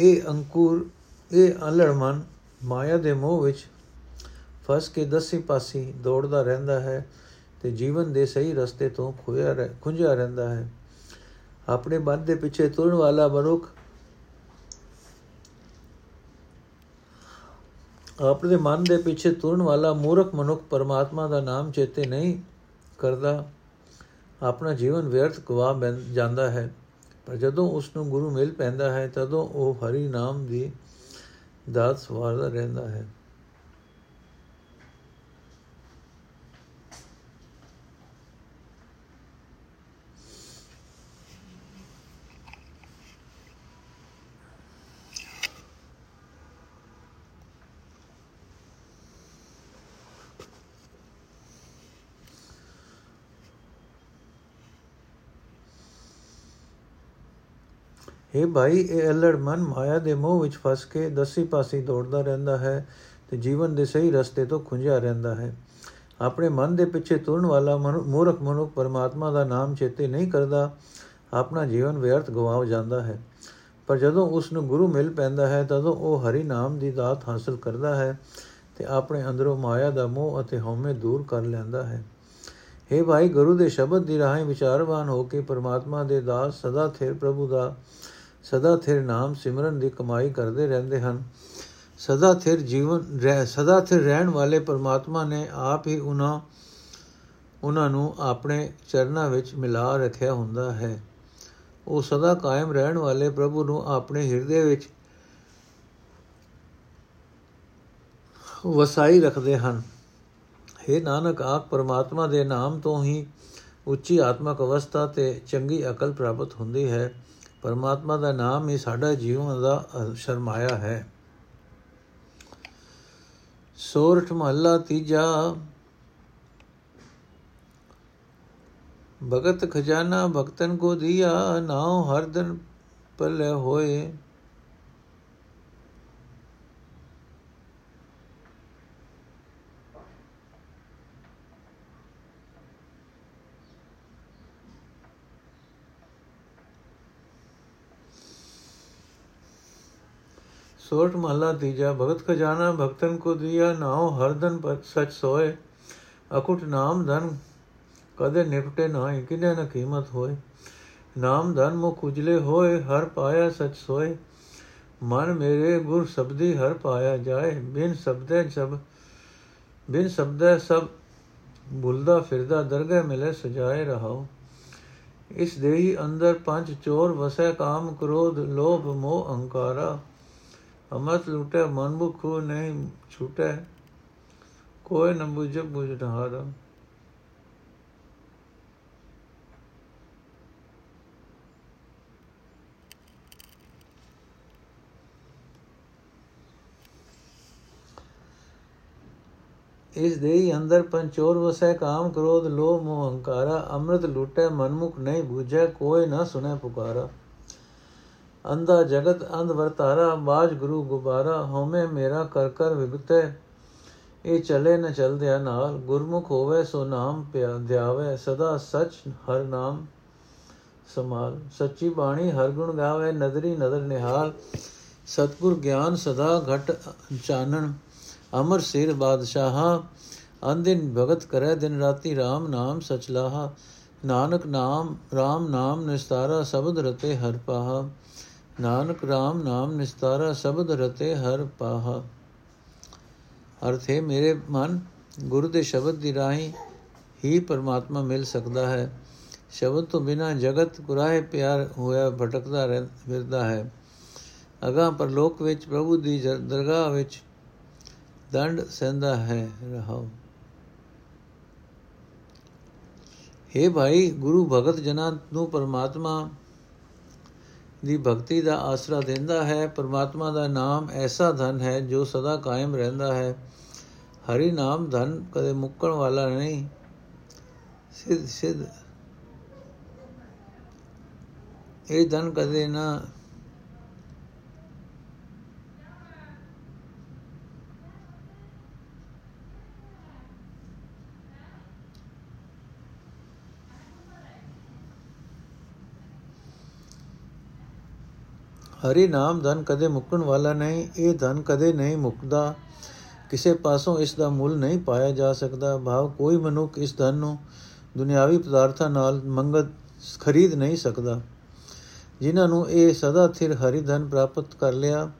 ਇਹ ਅੰਕੁਰ, ਇਹ ਅਲੜ ਮਨ ਮਾਇਆ ਦੇ ਮੋਹ ਵਿੱਚ ਫਸ ਕੇ ਦਸੇ ਪਾਸੇ ਦੌੜਦਾ ਰਹਿੰਦਾ ਹੈ ਤੇ ਜੀਵਨ ਦੇ ਸਹੀ ਰਸਤੇ ਤੋਂ ਖੋਇਆ ਖੁੰਝਿਆ ਰਹਿੰਦਾ ਹੈ। ਆਪਣੇ ਮਨ ਦੇ ਪਿੱਛੇ ਤੁਰਨ ਵਾਲਾ ਮਨੁੱਖ ਆਪਣੇ ਮਨ ਦੇ ਪਿੱਛੇ ਤੁਰਨ ਵਾਲਾ ਮੂਰਖ ਮਨੁੱਖ ਪਰਮਾਤਮਾ ਦਾ ਨਾਮ ਚੇਤੇ ਨਹੀਂ ਕਰਦਾ। ਆਪਣਾ ਜੀਵਨ ਵਿਅਰਥ ਗਵਾ ਜਾਂਦਾ ਹੈ। ਪਰ ਜਦੋਂ ਉਸ ਨੂੰ ਗੁਰੂ ਮਿਲ ਪੈਂਦਾ ਹੈ, ਤਦੋਂ ਉਹ ਹਰੀ ਨਾਮ ਦੀ ਦਾਤ ਸਵਾਰਦਾ ਰਹਿੰਦਾ ਹੈ। ਇਹ ਭਾਈ, ਇਹ ਅਲੜ ਮਨ ਮਾਇਆ ਦੇ ਮੋਹ ਵਿੱਚ ਫਸ ਕੇ ਦਸੀ ਪਾਸੇ ਦੌੜਦਾ ਰਹਿੰਦਾ ਹੈ ਤੇ ਜੀਵਨ ਦੇ ਸਹੀ ਰਸਤੇ ਤੋਂ ਖੁੰਝਿਆ ਰਹਿੰਦਾ ਹੈ। ਆਪਣੇ ਮਨ ਦੇ ਪਿੱਛੇ ਤੁਰਨ ਵਾਲਾ ਮੂਰਖ ਮਨੁੱਖ ਪਰਮਾਤਮਾ ਦਾ ਨਾਮ ਚੇਤੇ ਨਹੀਂ ਕਰਦਾ, ਆਪਣਾ ਜੀਵਨ ਵਿਅਰਥ ਗਵਾ ਜਾਂਦਾ ਹੈ। ਪਰ ਜਦੋਂ ਉਸ ਨੂੰ ਗੁਰੂ ਮਿਲ ਪੈਂਦਾ ਹੈ, ਤਦੋਂ ਉਹ ਹਰੀ ਨਾਮ ਦੀ ਦਾਤ ਹਾਸਲ ਕਰਦਾ ਹੈ ਤੇ ਆਪਣੇ ਅੰਦਰੋਂ ਮਾਇਆ ਦਾ ਮੋਹ ਅਤੇ ਹਉਮੈ ਦੂਰ ਕਰ ਲੈਂਦਾ ਹੈ। हे ਭਾਈ, ਗੁਰੂ ਦੇ ਸ਼ਬਦ ਦੀ ਰਾਹੀਂ ਵਿਚਾਰਵਾਨ ਹੋ ਕੇ ਪਰਮਾਤਮਾ ਦੇ ਦਾਸ ਸਦਾ ਥਿਰ ਪ੍ਰਭੂ ਦਾ ਸਦਾ ਥਿਰ ਨਾਮ ਸਿਮਰਨ ਦੀ ਕਮਾਈ ਕਰਦੇ ਰਹਿੰਦੇ ਹਨ। ਸਦਾ ਥਿਰ ਜੀਵਨ ਰਹਿ, ਸਦਾ ਥਿਰ ਰਹਿਣ ਵਾਲੇ ਪਰਮਾਤਮਾ ਨੇ ਆਪ ਹੀ ਉਹਨਾਂ ਉਹਨਾਂ ਨੂੰ ਆਪਣੇ ਚਰਨਾਂ ਵਿੱਚ ਮਿਲਾ ਰੱਖਿਆ ਹੁੰਦਾ ਹੈ। ਉਹ ਸਦਾ ਕਾਇਮ ਰਹਿਣ ਵਾਲੇ ਪ੍ਰਭੂ ਨੂੰ ਆਪਣੇ ਹਿਰਦੇ ਵਿੱਚ ਵਸਾਈ ਰੱਖਦੇ ਹਨ। हे ਨਾਨਕ, ਆਪ ਪਰਮਾਤਮਾ ਦੇ ਨਾਮ ਤੋਂ ਹੀ ਉੱਚੀ ਆਤਮਿਕ ਅਵਸਥਾ ਤੇ ਚੰਗੀ ਅਕਲ ਪ੍ਰਾਪਤ ਹੁੰਦੀ ਹੈ। ਪਰਮਾਤਮਾ ਦਾ ਨਾਮ ਹੀ ਸਾਡਾ ਜੀਵਨ ਦਾ ਸ਼ਰਮਾਇਆ ਹੈ। ਸੋਰਠ ਮਹੱਲਾ ਤੀਜਾ। ਭਗਤ ਖਜ਼ਾਨਾ ਭਗਤਨ ਕੋ ਦਿਆ, ਨਾਉ ਹਰ ਦਿਨ ਪਲੇ ਹੋਏ। ਸੋਰਠ ਮਹਲਾ ਤੀਜਾ, ਭਗਤ ਖਜ਼ਾਨਾ ਭਗਤਨ ਕੋ ਦਿਆ ਨਾਉ ਹਰਦਨ ਪਰ ਸਚ ਸੋਏ। ਅਕੁਟ ਨਾਮ ਧਨ ਕਦੇ ਨਿਪਟੇ ਨਾ ਕਿਨੇ ਨਾ ਕੀਮਤ ਹੋਏ। ਨਾਮ ਧਨ ਮੁਖ ਉਜਲੇ ਹੋਏ, ਹਰ ਪਾਇਆ ਸਚ ਸੋਏ। ਮਨ ਮੇਰੇ ਗੁਰ ਸਬਦੀ ਹਰ ਪਾਇਆ ਜਾਏ। ਬਿਨ ਸਬਦੇ ਸਭ, ਬਿਨ ਸਬਦੇ ਸਭ ਬੁਲਦਾ ਫਿਰਦਾ, ਦਰਗਹਿ ਮਿਲੇ ਸਜਾਏ ਰਹਾਓ ਇਸ ਦੇਹੀ ਅੰਦਰ ਪੰਜ ਚੋਰ ਵਸੈ ਕਾਮ ਕ੍ਰੋਧ, ਲੋਭ ਮੋਹ ਅਹੰਕਾਰਾ। ਅਮਤ ਲੁਟੇ ਮਨ ਮੁਖੋ ਨਹੀਂ ਛੁਟੇ ਕੋਈ ਨ ਬੁਝ ਬੁਝ ਢਾਰਾ ਇਸ ਦੇਹੀ ਅੰਦਰ ਪੰਚੋਰ ਵਸੈ ਕਾਮ ਕ੍ਰੋਧ ਲੋਭ ਮੋਹ ਹੰਕਾਰਾ ਅੰਮ੍ਰਿਤ ਲੁਟੇ ਮਨਮੁਖ ਨਹੀਂ ਬੁਝੈ ਕੋਈ ਨਾ ਸੁਨੇ ਪੁਕਾਰਾ ਅੰਧਾ ਜਗਤ ਅੰਧ ਵਰਤਾਰਾ, ਬਾਜ ਗੁਰੂ ਗੁਬਾਰਾ, ਹਉਮੈ ਮੇਰਾ ਕਰ ਕਰ ਵਿਗਤੈ ਇਹ ਚਲੇ ਨ ਚਲਦਿਆ ਨਾਲ ਗੁਰਮੁਖ ਹੋਵੇ, ਸੋ ਨਾਮ ਪਿਆ ਧਿਆਵੇ, ਸਦਾ ਸਚ ਹਰ ਨਾਮ ਸਮਾਲ ਸੱਚੀ ਬਾਣੀ ਹਰ ਗੁਣ ਗਾਵੇ, ਨਦਰੀ ਨਦਰ ਨਿਹਾਲ। ਸਤਗੁਰ ਗਿਆਨ ਸਦਾ ਘਟ ਚਾਨਣ, ਅਮਰ ਸਿਰ ਬਾਦਸ਼ਾਹ। ਅੰਦਿਨ ਭਗਤ ਕਰੈ, ਦਿਨ ਰਾਤੀ RAM ਨਾਮ ਸਚ ਲਾਹਾ। ਨਾਨਕ ਨਾਮ RAM ਨਾਮ ਨਿਸਤਾਰਾ, ਸ਼ਬਦ ਰਤੇ ਹਰ ਪਾਹਾ। ਨਾਨਕ RAM ਨਾਮ ਨਿਸਤਾਰਾ ਸ਼ਬਦ ਰਤੇ ਹਰ ਪਾਹਾ। ਅਰਥ ਹੈ, ਮੇਰੇ ਮਨ ਗੁਰੂ ਦੇ ਸ਼ਬਦ ਦੀ ਰਾਹੀਂ ਹੀ ਪਰਮਾਤਮਾ ਮਿਲ ਸਕਦਾ ਹੈ। ਸ਼ਬਦ ਤੋਂ ਬਿਨਾ ਜਗਤ ਕੁਰਾਏ ਪਿਆਰ ਹੋਇਆ ਭਟਕਦਾ ਰਹਿੰਦਾ ਹੈ। ਅਗਾ ਪਰਲੋਕ ਵਿੱਚ ਪ੍ਰਭੂ ਦੀ ਦਰਗਾਹ ਵਿੱਚ ਦੰਡ ਸਹਿੰਦਾ ਹੈ, ਰਹਾਓ। हे ਭਾਈ, ਗੁਰੂ ਭਗਤ ਜਨਾਂ ਨੂੰ ਪਰਮਾਤਮਾ ਦੀ ਭਗਤੀ ਦਾ ਆਸਰਾ ਦਿੰਦਾ ਹੈ, ਪਰਮਾਤਮਾ ਦਾ ਨਾਮ ਐਸਾ ਧਨ ਹੈ ਜੋ ਸਦਾ ਕਾਇਮ ਰਹਿੰਦਾ ਹੈ। ਹਰੀ ਨਾਮ ਧਨ ਕਦੇ ਮੁੱਕਣ ਵਾਲਾ ਨਹੀਂ। ਸਿੱਧ ਸਿੱਧ। ਇਹ ਧਨ ਕਦੇ ਨਾ ਹਰੀ ਨਾਮ ਧਨ ਕਦੇ ਮੁੱਕਣ ਵਾਲਾ ਨਹੀਂ, ਇਹ ਧਨ ਕਦੇ ਨਹੀਂ ਮੁੱਕਦਾ। ਕਿਸੇ ਪਾਸੋਂ ਇਸ ਦਾ ਮੁੱਲ ਨਹੀਂ ਪਾਇਆ ਜਾ ਸਕਦਾ। ਭਾਵ ਕੋਈ ਮਨੁੱਖ ਇਸ ਧਨ ਨੂੰ ਦੁਨਿਆਵੀ ਪਦਾਰਥਾਂ ਨਾਲ ਮੰਗਤ ਖਰੀਦ ਨਹੀਂ ਸਕਦਾ। ਜਿਨ੍ਹਾਂ ਨੂੰ ਇਹ ਸਦਾ ਥਿਰ ਹਰੀ ਧਨ ਪ੍ਰਾਪਤ ਕਰ ਲਿਆ,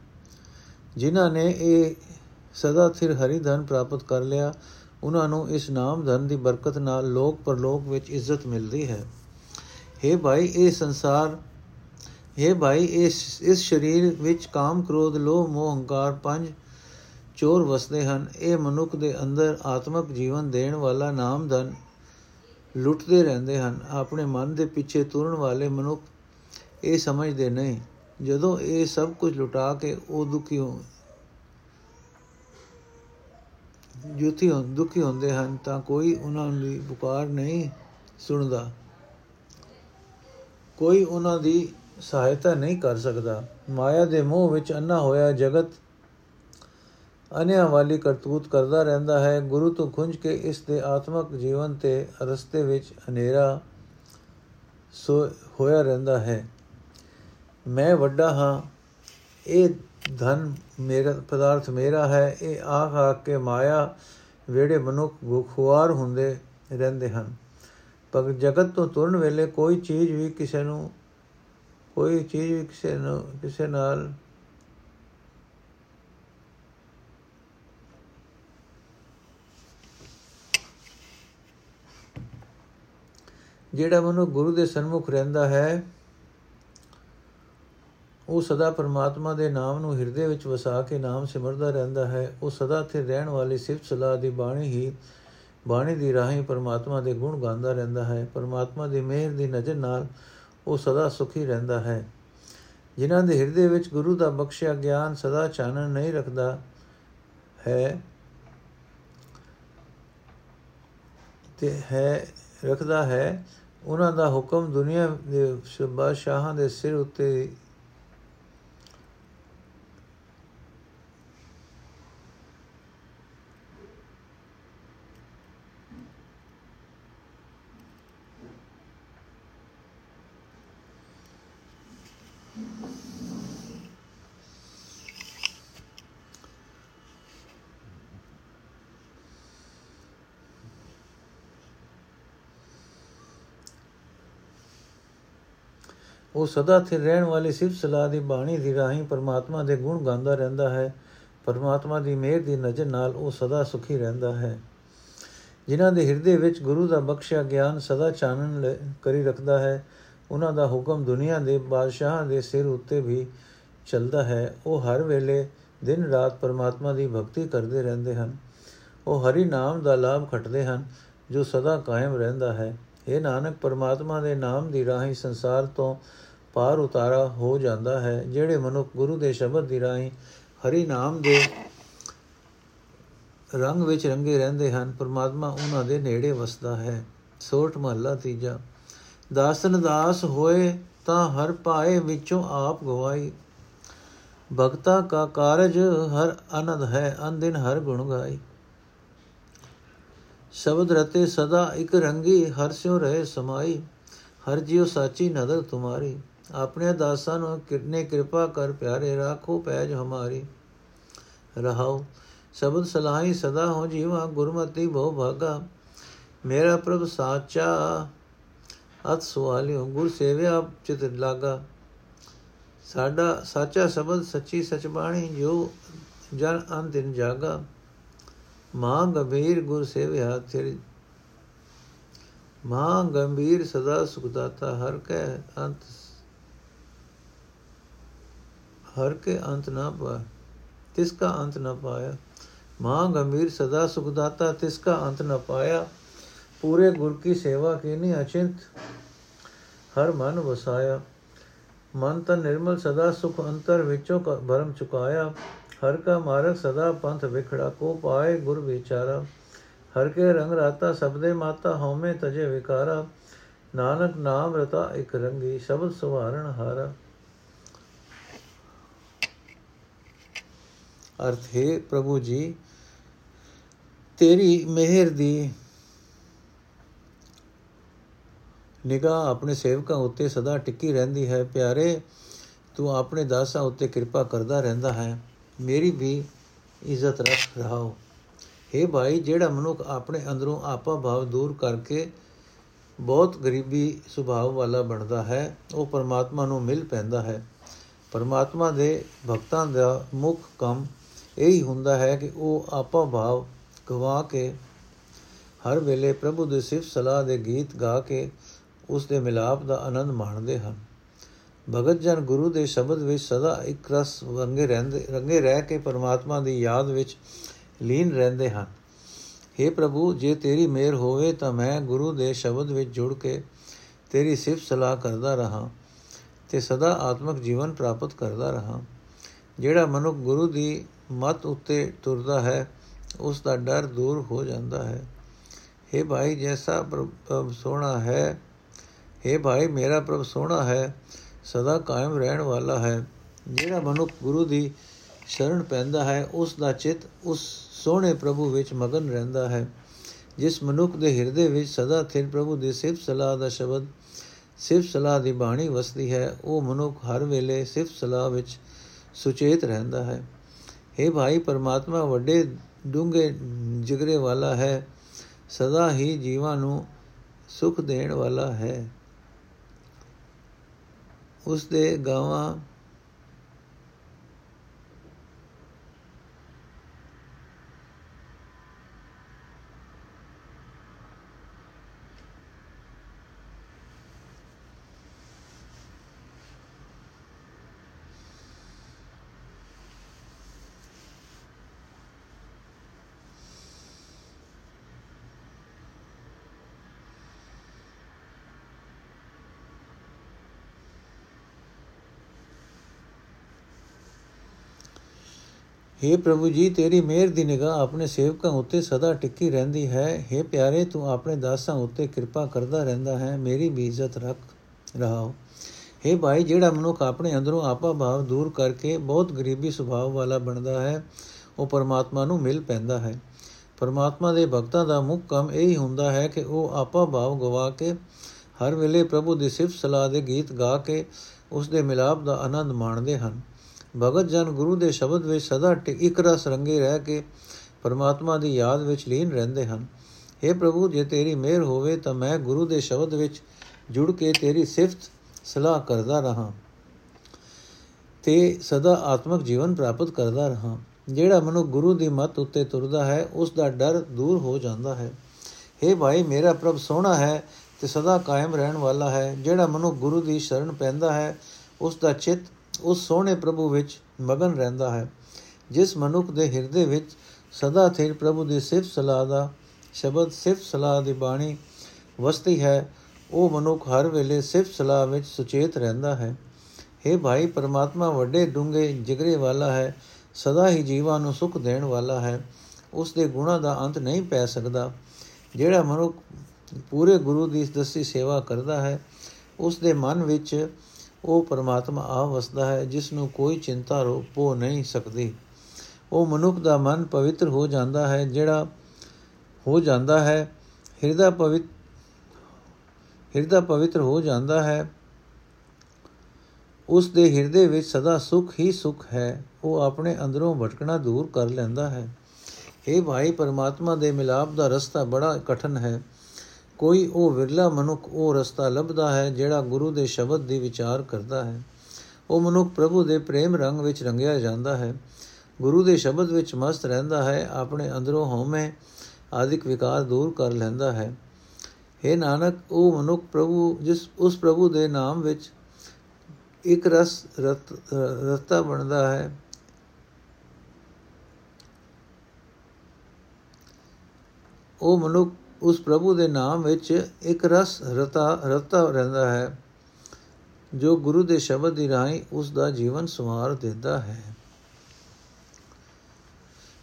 ਜਿਨ੍ਹਾਂ ਨੇ ਇਹ ਸਦਾ ਥਿਰ ਹਰੀ ਧਨ ਪ੍ਰਾਪਤ ਕਰ ਲਿਆ ਉਹਨਾਂ ਨੂੰ ਇਸ ਨਾਮ ਧਨ ਦੀ ਬਰਕਤ ਨਾਲ ਲੋਕ ਪਰਲੋਕ ਵਿੱਚ ਇੱਜ਼ਤ ਮਿਲਦੀ ਹੈ। हे ਭਾਈ, ਇਹ ਸੰਸਾਰ ਇਹ ਭਾਈ, ਇਸ ਇਸ ਸਰੀਰ ਵਿੱਚ ਕਾਮ, ਕ੍ਰੋਧ, ਲੋਭ, ਮੋਹ, ਹੰਕਾਰ ਪੰਜ ਚੋਰ ਵਸਦੇ ਹਨ। ਇਹ ਮਨੁੱਖ ਦੇ ਅੰਦਰ ਆਤਮਿਕ ਜੀਵਨ ਦੇਣ ਵਾਲਾ ਨਾਮ ਧਨ ਲੁੱਟਦੇ ਰਹਿੰਦੇ ਹਨ। ਆਪਣੇ ਮਨ ਦੇ ਪਿੱਛੇ ਤੁਰਨ ਵਾਲੇ ਮਨੁੱਖ ਇਹ ਸਮਝਦੇ ਨਹੀਂ। ਜਦੋਂ ਇਹ ਸਭ ਕੁਝ ਲੁਟਾ ਕੇ ਉਹ ਦੁਖੀ ਹੋ ਜੁਤੀ ਦੁਖੀ ਹੁੰਦੇ ਹਨ ਤਾਂ ਕੋਈ ਉਹਨਾਂ ਦੀ ਪੁਕਾਰ ਨਹੀਂ ਸੁਣਦਾ। ਕੋਈ ਉਹਨਾਂ ਦੀ ਸਹਾਇਤਾ ਨਹੀਂ ਕਰ ਸਕਦਾ। ਮਾਇਆ ਦੇ ਮੋਹ ਵਿੱਚ ਅੰਨਾ ਹੋਇਆ ਜਗਤ ਅਨਿਆ ਵਾਲੀ ਕਰਤੂਤ ਕਰਦਾ ਰਹਿੰਦਾ ਹੈ। ਗੁਰੂ ਤੋਂ ਖੁੰਝ ਕੇ ਇਸ ਦੇ ਆਤਮਿਕ ਜੀਵਨ ਤੇ ਰਸਤੇ ਵਿੱਚ ਹਨੇਰਾ ਸੋ ਹੋਇਆ ਰਹਿੰਦਾ ਹੈ। ਮੈਂ ਵੱਡਾ ਹਾਂ। ਇਹ ਧਨ ਮੇਰਾ, ਪਦਾਰਥ ਮੇਰਾ ਹੈ। ਇਹ ਆਖ ਆ ਕੇ ਮਾਇਆ ਵੇੜੇ ਮਨੁੱਖ ਖੁਆਰ ਹੁੰਦੇ ਰਹਿੰਦੇ ਹਨ। ਪਰ ਜਗਤ ਤੋਂ ਤੁਰਨ ਵੇਲੇ ਕੋਈ ਚੀਜ਼ ਵੀ ਕਿਸੇ ਨੂੰ ਕੋਈ ਚੀਜ਼ ਵੀ ਕਿਸੇ ਨੂੰ, ਕਿਸੇ ਨਾਲ ਜਿਹੜਾ ਮਨੁ ਗੁਰੂ ਦੇ ਸਨਮੁਖ ਰਹਿੰਦਾ ਹੈ, ਉਹ ਸਦਾ ਪਰਮਾਤਮਾ ਦੇ ਨਾਮ ਨੂੰ ਹਿਰਦੇ ਵਿੱਚ ਵਸਾ ਕੇ ਨਾਮ ਸਿਮਰਦਾ ਰਹਿੰਦਾ ਹੈ। ਉਹ ਸਦਾ ਤੇ ਰਹਿਣ ਵਾਲੀ ਸਿਫਤ ਸਲਾਹ ਦੀ ਬਾਣੀ ਹੀ, ਬਾਣੀ ਦੀ ਰਾਹੀਂ ਪਰਮਾਤਮਾ ਦੇ ਗੁਣ ਗਾਉਂਦਾ ਰਹਿੰਦਾ ਹੈ। ਪਰਮਾਤਮਾ ਦੀ ਮਿਹਰ ਦੀ ਨਜ਼ਰ ਨਾਲ ਉਹ ਸਦਾ ਸੁਖੀ ਰਹਿੰਦਾ ਹੈ। ਜਿਨ੍ਹਾਂ ਦੇ ਹਿਰਦੇ ਵਿੱਚ ਗੁਰੂ ਦਾ ਬਖਸ਼ਿਆ ਗਿਆਨ ਸਦਾ ਚਾਨਣ ਨਹੀਂ ਰੱਖਦਾ ਹੈ, ਤੇ ਹੈ, ਰੱਖਦਾ ਹੈ, ਉਹਨਾਂ ਦਾ ਹੁਕਮ ਦੁਨੀਆ ਦੇ ਬਾਦਸ਼ਾਹਾਂ ਦੇ ਸਿਰ ਉੱਤੇ ਉਹ ਸਦਾ ਸਥਿਰ ਰਹਿਣ ਵਾਲੀ ਸਿਫਤ ਸਲਾਹ ਦੀ ਬਾਣੀ ਦੀ ਰਾਹੀਂ ਪਰਮਾਤਮਾ ਦੇ ਗੁਣ ਗਾਉਂਦਾ ਰਹਿੰਦਾ ਹੈ। ਪਰਮਾਤਮਾ ਦੀ ਮਿਹਰ ਦੀ ਨਜ਼ਰ ਨਾਲ ਉਹ ਸਦਾ ਸੁਖੀ ਰਹਿੰਦਾ ਹੈ। ਜਿਨ੍ਹਾਂ ਦੇ ਹਿਰਦੇ ਵਿੱਚ ਗੁਰੂ ਦਾ ਬਖਸ਼ਿਆ ਗਿਆਨ ਸਦਾ ਚਾਨਣ ਕਰੀ ਰੱਖਦਾ ਹੈ, ਉਹਨਾਂ ਦਾ ਹੁਕਮ ਦੁਨੀਆ ਦੇ ਬਾਦਸ਼ਾਹਾਂ ਦੇ ਸਿਰ ਉੱਤੇ ਵੀ ਚੱਲਦਾ ਹੈ। ਉਹ ਹਰ ਵੇਲੇ ਦਿਨ ਰਾਤ ਪਰਮਾਤਮਾ ਦੀ ਭਗਤੀ ਕਰਦੇ ਰਹਿੰਦੇ ਹਨ। ਉਹ ਹਰੀ ਨਾਮ ਦਾ ਲਾਭ ਖਟਦੇ ਹਨ, ਜੋ ਸਦਾ ਕਾਇਮ ਰਹਿੰਦਾ ਹੈ। ਇਹ ਨਾਨਕ, ਪਰਮਾਤਮਾ ਦੇ ਨਾਮ ਦੀ ਰਾਹੀਂ ਸੰਸਾਰ ਤੋਂ ਪਾਰ ਉਤਾਰਾ ਹੋ ਜਾਂਦਾ ਹੈ, ਜਿਹੜੇ ਮਨੁੱਖ ਗੁਰੂ ਦੇ ਸ਼ਬਦ ਦੀ ਰਾਹੀਂ ਹਰੀ ਨਾਮ ਦੇ ਰੰਗ ਵਿੱਚ ਰੰਗੇ ਰਹਿੰਦੇ ਹਨ, ਪਰਮਾਤਮਾ ਉਹਨਾਂ ਦੇ ਨੇੜੇ ਵਸਦਾ ਹੈ। ਸੋਠ ਮਹੱਲਾ ਤੀਜਾ, ਦਾਸਨ ਦਾਸ ਹੋਏ ਤਾਂ ਹਰ ਪਾਏ ਵਿੱਚੋਂ ਆਪ ਗਵਾਈ। ਭਗਤਾ ਕਾ ਕਾਰਜ ਹਰ ਅਨੰਦ ਹੈ ਅਨਦਿਨ ਹਰ ਗੁਣ ਗਾਈ। ਸ਼ਬਦ ਰਤੇ ਸਦਾ ਇੱਕ ਰੰਗੀ ਹਰ ਸਿਉ ਰਹੇ ਸਮਾਈ, ਹਰ ਜਿਉ ਸਾਚੀ ਨਦਰ ਤੁਮਾਰੀ। ਆਪਣੇ ਦਾਸਾਂ ਨੂੰ ਕਿਰਨੇ ਕਿਰਪਾ ਕਰ ਪਿਆਰੇ, ਰਾਖੋ ਪੈਜ ਹਮਾਰੀ। ਰਹਾਉ, ਸ਼ਬਦ ਸਲਾਹੀ ਸਦਾ ਹੋ ਜੀਵਾ, ਗੁਰਮਤੀ ਬਹੁ ਭਾਗਾ। ਮੇਰਾ ਪ੍ਰਭ ਸਾਚਾ, ਅਤ ਸੁਆਲਿਓ ਗੁਰ ਸੇਵਿਆ ਚਿਤ ਲਾਗਾ। ਸਾਡਾ ਸਾਚਾ ਸ਼ਬਦ ਸੱਚੀ ਸਚ ਬਾਣੀ, ਜੋ ਜਨ ਅੰਤਿਨ ਜਾਗਾ। ਮਾਂ ਗੰਭੀਰ ਗੁਰ ਸੇਵਿਆ ਤੇਰੀ ਮਹਾ ਗੰਭੀਰ ਸਦਾ ਸੁਖ ਦਾਤਾ ਹਰ ਕੈ ਅੰਤ ਹਰ ਕੇ ਅੰਤ ਨਾ ਪਾ ਤਿਸ ਕਾ ਅੰਤ ਨਾ ਪਾਇਆ ਮਹਾ ਗੰਭੀਰ ਸਦਾ ਸੁਖ ਦਾਤਾ ਤਿਸ ਕਾ ਅੰਤ ਨਾ ਪਾਇਆ ਪੂਰੇ ਗੁਰ ਕੀ ਸੇਵਾ ਕੀਨੀ ਅਚਿੰਤ ਹਰ ਮਨ ਵਸਾਇਆ ਮਨ ਤਾਂ ਨਿਰਮਲ ਸਦਾ ਸੁਖ ਅੰਤਰ ਵਿੱਚੋਂ ਭਰਮ ਚੁਕਾਇਆ ਹਰ ਕਾ ਮਾਰਗ ਸਦਾ ਪੰਥ ਵਿਖੜਾ, ਕੋ ਪਾਏ ਗੁਰ ਵਿਚਾਰਾ। ਹਰ ਕੇ ਰੰਗ ਰਾਤਾ ਸਬਦੇ ਮਾਤਾ, ਹਉਮੈ ਤਜੇ ਵਿਕਾਰਾ। ਨਾਨਕ ਨਾਮ ਰਤਾ ਇਕ ਰੰਗੀ, ਸ਼ਬਦ ਸੁਹਾਰਣ ਹਾਰਾ। ਅਰਥ, ਹੈ ਪ੍ਰਭੂ ਜੀ, ਤੇਰੀ ਮਿਹਰ ਦੀ ਨਿਗਾਹ ਆਪਣੇ ਸੇਵਕਾਂ ਉੱਤੇ ਸਦਾ ਟਿੱਕੀ ਰਹਿੰਦੀ ਹੈ। ਪਿਆਰੇ, ਤੂੰ ਆਪਣੇ ਦਾਸਾਂ ਉੱਤੇ ਕਿਰਪਾ ਕਰਦਾ ਰਹਿੰਦਾ ਹੈ। ਮੇਰੀ ਵੀ ਇੱਜ਼ਤ ਰੱਖ ਰਹਾਓ। हे ਭਾਈ, ਜਿਹੜਾ ਮਨੁੱਖ ਆਪਣੇ ਅੰਦਰੋਂ ਆਪਾ ਭਾਵ ਦੂਰ ਕਰਕੇ ਬਹੁਤ ਗਰੀਬੀ ਸੁਭਾਅ ਵਾਲਾ ਬਣਦਾ ਹੈ, ਉਹ ਪਰਮਾਤਮਾ ਨੂੰ ਮਿਲ ਪੈਂਦਾ ਹੈ। ਪਰਮਾਤਮਾ ਦੇ ਭਗਤਾਂ ਦਾ ਮੁੱਖ ਕੰਮ ਇਹੀ ਹੁੰਦਾ ਹੈ ਕਿ ਉਹ ਆਪਾ ਭਾਵ ਗਵਾ ਕੇ ਹਰ ਵੇਲੇ ਪ੍ਰਭੂ ਦੇ ਸਿਫਤ ਸਲਾਹ ਦੇ ਗੀਤ ਗਾ ਕੇ ਉਸ ਦੇ ਮਿਲਾਪ ਦਾ ਆਨੰਦ ਮਾਣਦੇ ਹਨ। ਭਗਤ ਜਨ ਗੁਰੂ ਦੇ ਸ਼ਬਦ ਵਿੱਚ ਸਦਾ ਇੱਕ ਰਸ ਰੰਗੇ ਰਹਿੰਦੇ ਰੰਗੇ ਰਹਿ ਕੇ ਪਰਮਾਤਮਾ ਦੀ ਯਾਦ ਵਿੱਚ ਲੀਨ ਰਹਿੰਦੇ ਹਨ हे ਪ੍ਰਭੂ ਜੇ ਤੇਰੀ ਮਿਹਰ ਹੋਵੇ ਤਾਂ ਮੈਂ ਗੁਰੂ ਦੇ ਸ਼ਬਦ ਵਿੱਚ ਜੁੜ ਕੇ ਤੇਰੀ ਸਿਫਤ ਸਲਾਹ ਕਰਦਾ ਰਹਾ ਤੇ ਸਦਾ ਆਤਮਿਕ ਜੀਵਨ ਪ੍ਰਾਪਤ ਕਰਦਾ ਰਹਾ ਜਿਹੜਾ ਮਨੁੱਖ ਗੁਰੂ ਦੀ ਮਤ ਉੱਤੇ ਤੁਰਦਾ ਹੈ ਉਸ ਦਾ ਡਰ ਦੂਰ ਹੋ ਜਾਂਦਾ ਹੈ हे ਭਾਈ ਜੈਸਾ ਪ੍ਰਭ ਸੋਹਣਾ ਹੈ हे ਭਾਈ ਮੇਰਾ ਪ੍ਰਭ ਸੋਹਣਾ ਹੈ ਸਦਾ ਕਾਇਮ ਰਹਿਣ ਵਾਲਾ ਹੈ। ਜਿਹੜਾ ਮਨੁੱਖ ਗੁਰੂ ਦੀ ਸ਼ਰਨ ਪੈਂਦਾ ਹੈ ਉਸ ਦਾ ਚਿੱਤ ਉਸ ਸੋਹਣੇ ਪ੍ਰਭੂ ਵਿੱਚ ਮਗਨ ਰਹਿੰਦਾ ਹੈ। ਜਿਸ ਮਨੁੱਖ ਦੇ ਹਿਰਦੇ ਵਿੱਚ ਸਦਾ ਥਿਰ ਪ੍ਰਭੂ ਦੇ ਸਿਫਤ ਸਲਾਹ ਦਾ ਸ਼ਬਦ, ਸਿਫਤ ਸਲਾਹ ਦੀ ਬਾਣੀ ਵਸਦੀ ਹੈ, ਉਹ ਮਨੁੱਖ ਹਰ ਵੇਲੇ ਸਿਫਤ ਸਲਾਹ ਵਿੱਚ ਸੁਚੇਤ ਰਹਿੰਦਾ ਹੈ। हे ਭਾਈ, ਪਰਮਾਤਮਾ ਵੱਡੇ ਡੂੰਘੇ ਜਿਗਰੇ ਵਾਲਾ ਹੈ, ਸਦਾ ਹੀ ਜੀਵਾਂ ਨੂੰ ਸੁਖ ਦੇਣ ਵਾਲਾ ਹੈ। ਉਸ ਦੇ ਗਾਵਾਂ हे ਪ੍ਰਭੂ ਜੀ ਤੇਰੀ ਮਿਹਰ ਦੀ ਨਿਗਾਹ ਆਪਣੇ ਸੇਵਕਾਂ ਉੱਤੇ ਸਦਾ ਟਿੱਕੀ ਰਹਿੰਦੀ ਹੈ हे ਪਿਆਰੇ ਤੂੰ ਆਪਣੇ ਦਾਸਾਂ ਉੱਤੇ ਕਿਰਪਾ ਕਰਦਾ ਰਹਿੰਦਾ ਹੈ ਮੇਰੀ ਵੀ ਇੱਜ਼ਤ ਰੱਖ ਰਹਾਓ हे ਭਾਈ ਜਿਹੜਾ ਮਨੁੱਖ ਆਪਣੇ ਅੰਦਰੋਂ ਆਪਾ ਭਾਵ ਦੂਰ ਕਰਕੇ ਬਹੁਤ ਗਰੀਬੀ ਸੁਭਾਅ ਵਾਲਾ ਬਣਦਾ ਹੈ ਉਹ ਪਰਮਾਤਮਾ ਨੂੰ ਮਿਲ ਪੈਂਦਾ ਹੈ ਪਰਮਾਤਮਾ ਦੇ ਭਗਤਾਂ ਦਾ ਮੁੱਖ ਕੰਮ ਇਹ ਹੀ ਹੁੰਦਾ ਹੈ ਕਿ ਉਹ ਆਪਾ ਭਾਵ ਗਵਾ ਕੇ ਹਰ ਵੇਲੇ ਪ੍ਰਭੂ ਦੀ ਸਿਫਤ ਸਲਾਹ ਦੇ ਗੀਤ ਗਾ ਕੇ ਉਸ ਦੇ ਮਿਲਾਪ ਦਾ ਆਨੰਦ ਮਾਣਦੇ ਹਨ ਭਗਤ ਜਨ ਗੁਰੂ ਦੇ ਸ਼ਬਦ ਵਿੱਚ ਸਦਾ ਇੱਕ ਰਸ ਰੰਗੇ ਰਹਿ ਕੇ ਪਰਮਾਤਮਾ ਦੀ ਯਾਦ ਵਿੱਚ ਲੀਨ ਰਹਿੰਦੇ ਹਨ। हे ਪ੍ਰਭੂ, ਜੇ ਤੇਰੀ ਮਿਹਰ ਹੋਵੇ ਤਾਂ ਮੈਂ ਗੁਰੂ ਦੇ ਸ਼ਬਦ ਵਿੱਚ ਜੁੜ ਕੇ ਤੇਰੀ ਸਿਫਤ ਸਲਾਹ ਕਰਦਾ ਰਹਾ ਤੇ ਸਦਾ ਆਤਮਿਕ ਜੀਵਨ ਪ੍ਰਾਪਤ ਕਰਦਾ ਰਹਾ। ਜਿਹੜਾ ਮਨੁ ਗੁਰੂ ਦੀ ਮੱਤ ਉੱਤੇ ਤੁਰਦਾ ਹੈ, ਉਸ ਦਾ ਡਰ ਦੂਰ ਹੋ ਜਾਂਦਾ ਹੈ। हे ਭਾਈ, ਮੇਰਾ ਪ੍ਰਭ ਸੋਹਣਾ ਹੈ ਤੇ ਸਦਾ ਕਾਇਮ ਰਹਿਣ ਵਾਲਾ ਹੈ। ਜਿਹੜਾ ਮਨੁ ਗੁਰੂ ਦੀ ਸ਼ਰਨ ਪੈਂਦਾ ਹੈ, ਉਸ ਦਾ ਚਿੱਤ ਉਸ ਸੋਹਣੇ ਪ੍ਰਭੂ ਵਿੱਚ ਮਗਨ ਰਹਿੰਦਾ ਹੈ, ਜਿਸ ਮਨੁੱਖ ਦੇ ਹਿਰਦੇ ਵਿੱਚ ਸਦਾ ਥਿਰ ਪ੍ਰਭੂ ਦੀ ਸਿਫਤ ਸਲਾਹ ਦਾ ਸ਼ਬਦ ਸਿਫਤ ਸਲਾਹ ਦੀ ਬਾਣੀ ਵਸਤੀ ਹੈ, ਉਹ ਮਨੁੱਖ ਹਰ ਵੇਲੇ ਸਿਫਤ ਸਲਾਹ ਵਿੱਚ ਸੁਚੇਤ ਰਹਿੰਦਾ ਹੈ। हे ਭਾਈ, ਪਰਮਾਤਮਾ ਵੱਡੇ ਡੂੰਘੇ ਜਿਗਰੇ ਵਾਲਾ ਹੈ, ਸਦਾ ਹੀ ਜੀਵਾਂ ਨੂੰ ਸੁਖ ਦੇਣ ਵਾਲਾ ਹੈ, ਉਸ ਦੇ ਗੁਣਾ ਦਾ ਅੰਤ ਨਹੀਂ ਪੈ ਸਕਦਾ। ਜਿਹੜਾ ਮਨੁੱਖ ਪੂਰੇ ਗੁਰੂ ਦੀ ਦਸੀ ਸੇਵਾ ਕਰਦਾ ਹੈ, ਉਸ ਦੇ ਮਨ ਵਿੱਚ ਉਹ ਪਰਮਾਤਮਾ ਆ ਵਸਦਾ ਹੈ, ਜਿਸ ਨੂੰ ਕੋਈ ਚਿੰਤਾ ਰੋਪੋ ਨਹੀਂ ਸਕਦੀ। ਉਹ ਮਨੁੱਖ ਦਾ ਮਨ ਪਵਿੱਤਰ ਹੋ ਜਾਂਦਾ ਹੈ, ਜਿਹੜਾ ਹੋ ਜਾਂਦਾ ਹੈ, ਹਿਰਦਾ ਪਵਿੱਤ, ਹਿਰਦਾ ਪਵਿੱਤਰ ਹੋ ਜਾਂਦਾ ਹੈ, ਉਸ ਦੇ ਹਿਰਦੇ ਵਿੱਚ ਸਦਾ ਸੁਖ ਹੀ ਸੁਖ ਹੈ। ਉਹ ਆਪਣੇ ਅੰਦਰੋਂ ਭਟਕਣਾ ਦੂਰ ਕਰ ਲੈਂਦਾ ਹੈ। ਇਹ ਭਾਈ, ਪਰਮਾਤਮਾ ਦੇ ਮਿਲਾਪ ਦਾ ਰਸਤਾ ਬੜਾ ਕਠਨ ਹੈ। ਕੋਈ ਉਹ ਵਿਰਲਾ ਮਨੁੱਖ ਉਹ ਰਸਤਾ ਲੱਭਦਾ ਹੈ ਜਿਹੜਾ ਗੁਰੂ ਦੇ ਸ਼ਬਦ ਦੀ ਵਿਚਾਰ ਕਰਦਾ ਹੈ। ਉਹ ਮਨੁੱਖ ਪ੍ਰਭੂ ਦੇ ਪ੍ਰੇਮ ਰੰਗ ਵਿੱਚ ਰੰਗਿਆ ਜਾਂਦਾ ਹੈ। ਗੁਰੂ ਦੇ ਸ਼ਬਦ ਵਿੱਚ ਮਸਤ ਰਹਿੰਦਾ ਹੈ, ਆਪਣੇ ਅੰਦਰੋਂ ਹਉਮੈ ਆਦਿਕ ਵਿਕਾਰ ਦੂਰ ਕਰ ਲੈਂਦਾ ਹੈ। हे ਨਾਨਕ, ਉਹ ਮਨੁੱਖ ਪ੍ਰਭੂ ਜਿਸ ਉਸ ਪ੍ਰਭੂ ਦੇ ਨਾਮ ਵਿੱਚ ਇੱਕ ਰਸ ਰਸਤਾ ਬਣਦਾ ਹੈ। ਉਹ ਮਨੁੱਖ ਉਸ ਪ੍ਰਭੂ ਦੇ ਨਾਮ ਵਿੱਚ ਇੱਕ ਰਸ ਰਤਾ ਰਤਾ ਰਹਿੰਦਾ ਹੈ, ਜੋ ਗੁਰੂ ਦੇ ਸ਼ਬਦ ਦੀ ਰਾਹੀਂ ਉਸ ਦਾ ਜੀਵਨ ਸਵਾਰ ਦਿੰਦਾ ਹੈ।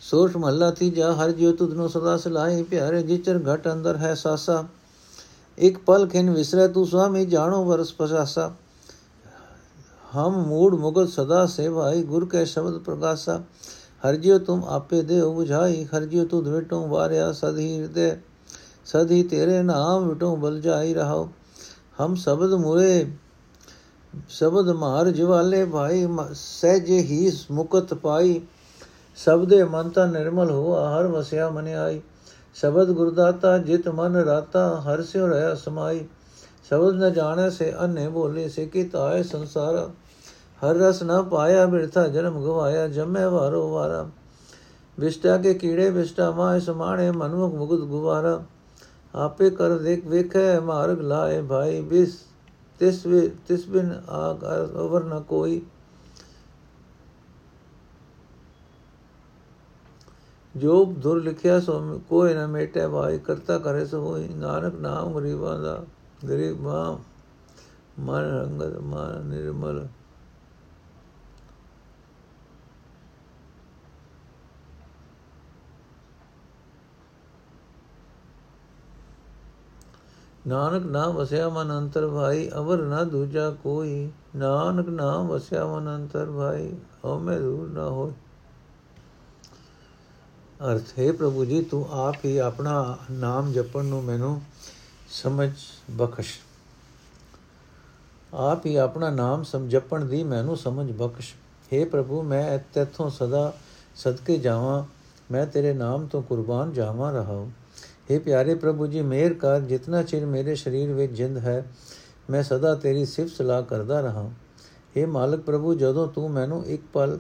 ਸੋਠ ਮਹੱਲਾ ਤੀਜਾ, ਹਰ ਜਿਉ ਤੁਧ ਨੂੰ ਸਦਾ ਸਲਾਹੀ ਪਿਆਰੇ, ਜਿਚਰ ਘਟ ਅੰਦਰ ਹੈ ਸਾਸਾ। ਇੱਕ ਪਲ ਖਿਨ ਵਿਸਰੇ ਤੂੰ ਸੁਆਮੀ, ਜਾਣੋ ਵਰਸ ਪਸਾਸਾ। ਹਮ ਮੂੜ ਮੁਗਤ ਸਦਾ ਸੇਵਾਈ, ਗੁਰ ਕੇ ਸ਼ਬਦ ਪ੍ਰਗਾਸਾ। ਹਰ ਜਿਉ ਤੁਮ ਆਪੇ ਦੇ ਬੁਝਾਈ, ਹਰ ਜਿਉ ਤੁਧ ਵਿਟੋ ਵਾਰਿਆ ਸਦੀ ਹਿਰਦੇ। ਸਦੀ ਤੇਰੇ ਨਾਮ ਵਿਟੋ ਬਲ ਜਾਈ ਰਹਾਓ। ਹਮ ਸ਼ਬਦ ਮੁਰੇ, ਸ਼ਬਦ ਮਾਰ ਜਵਾਲੇ ਭਾਈ ਸਹਿਜੇ ਹੀ ਮੁਕਤ ਪਾਈ। ਸਬਦੇ ਮਨ ਤਾਂ ਨਿਰਮਲ ਹੋਆ, ਹਰ ਵਸਿਆ ਮਨ ਆਈ। ਸ਼ਬਦ ਗੁਰਦਾਤਾ ਜਿਤ ਮਨ ਰਾਤਾ, ਹਰ ਸਿਉ ਰਹਾ ਸਮਾਈ। ਸ਼ਬਦ ਨ ਜਾਣੈ ਸੇ ਅਨੇ ਬੋਲੇ, ਸੇ ਕੀ ਤਾਏ ਸੰਸਾਰ। ਹਰ ਰਸ ਨ ਪਾਇਆ, ਬਿਰਥਾ ਜਨਮ ਗਵਾਇਆ, ਜਮੈ ਵਾਰੋ ਵਾਰਾ। ਵਿਸ਼ਟਾ ਕੇ ਕੀੜੇ ਵਿਸ਼ਟਾ ਮਾਇ ਸਮਾਣੇ ਮਨੁਖ ਮੁਗਤ ਗੁਵਾਰਾ ਆਪੇ ਕਰ ਦੇਖ ਵੇਖੈ, ਮਾਰਗ ਲਾਏ ਭਾਈ, ਬਿਸ ਤਿਸ ਵੇ, ਤਿਸ ਬਿਨ ਆਗ ਅਵਰ ਨ ਕੋਈ। ਜੋ ਦੁਰ ਲਿਖਿਆ ਸੋ ਕੋਈ ਨਾ ਮੇਟੇ ਭਾਈ, ਕਰਤਾ ਕਰੇ ਸੋ ਹੋਈ। ਨਾਨਕ ਨਾਮ ਗਰੀਬਾਂ ਦਾ, ਗਰੀਬ ਮਾਂ, ਮਨ ਰੰਗਤ ਮਨ ਨਿਰਮਲ। ਨਾਨਕ ਨਾਮ ਵਸਿਆ ਮਨ ਅੰਤਰ ਭਾਈ, ਅਵਰ ਨਾ ਦੂਜਾ ਕੋਈ। ਨਾਨਕ ਨਾਮ ਵਸਿਆ ਮਨ ਅੰਤਰ ਭਾਈ, ਹਉਮੈ ਦੂਰ ਨਾ ਹੋਏ ਅਰਥ, ਹੈ ਪ੍ਰਭੂ ਜੀ, ਤੂੰ ਆਪ ਹੀ ਆਪਣਾ ਨਾਮ ਜਪਣ ਨੂੰ ਮੈਨੂੰ ਸਮਝ ਬਖਸ਼। ਆਪ ਹੀ ਆਪਣਾ ਨਾਮ ਸਮਝਪਣ ਦੀ ਮੈਨੂੰ ਸਮਝ ਬਖਸ਼। हे ਪ੍ਰਭੂ, ਮੈਂ ਤੇਥੋਂ ਸਦਾ ਸਦਕੇ ਜਾਵਾਂ, ਮੈਂ ਤੇਰੇ ਨਾਮ ਤੋਂ ਕੁਰਬਾਨ ਜਾਵਾਂ ਰਹਾ हे ਪਿਆਰੇ ਪ੍ਰਭੂ ਜੀ ਮਿਹਰ ਕਰ ਜਿਤਨਾ ਚਿਰ ਮੇਰੇ ਸਰੀਰ ਵਿੱਚ ਜਿੰਦ ਹੈ ਮੈਂ ਸਦਾ ਤੇਰੀ ਸਿਫਤ ਸਲਾਹ ਕਰਦਾ ਰਹਾ हे ਮਾਲਕ ਪ੍ਰਭੂ ਜਦੋਂ ਤੂੰ ਮੈਨੂੰ ਇੱਕ ਪਲ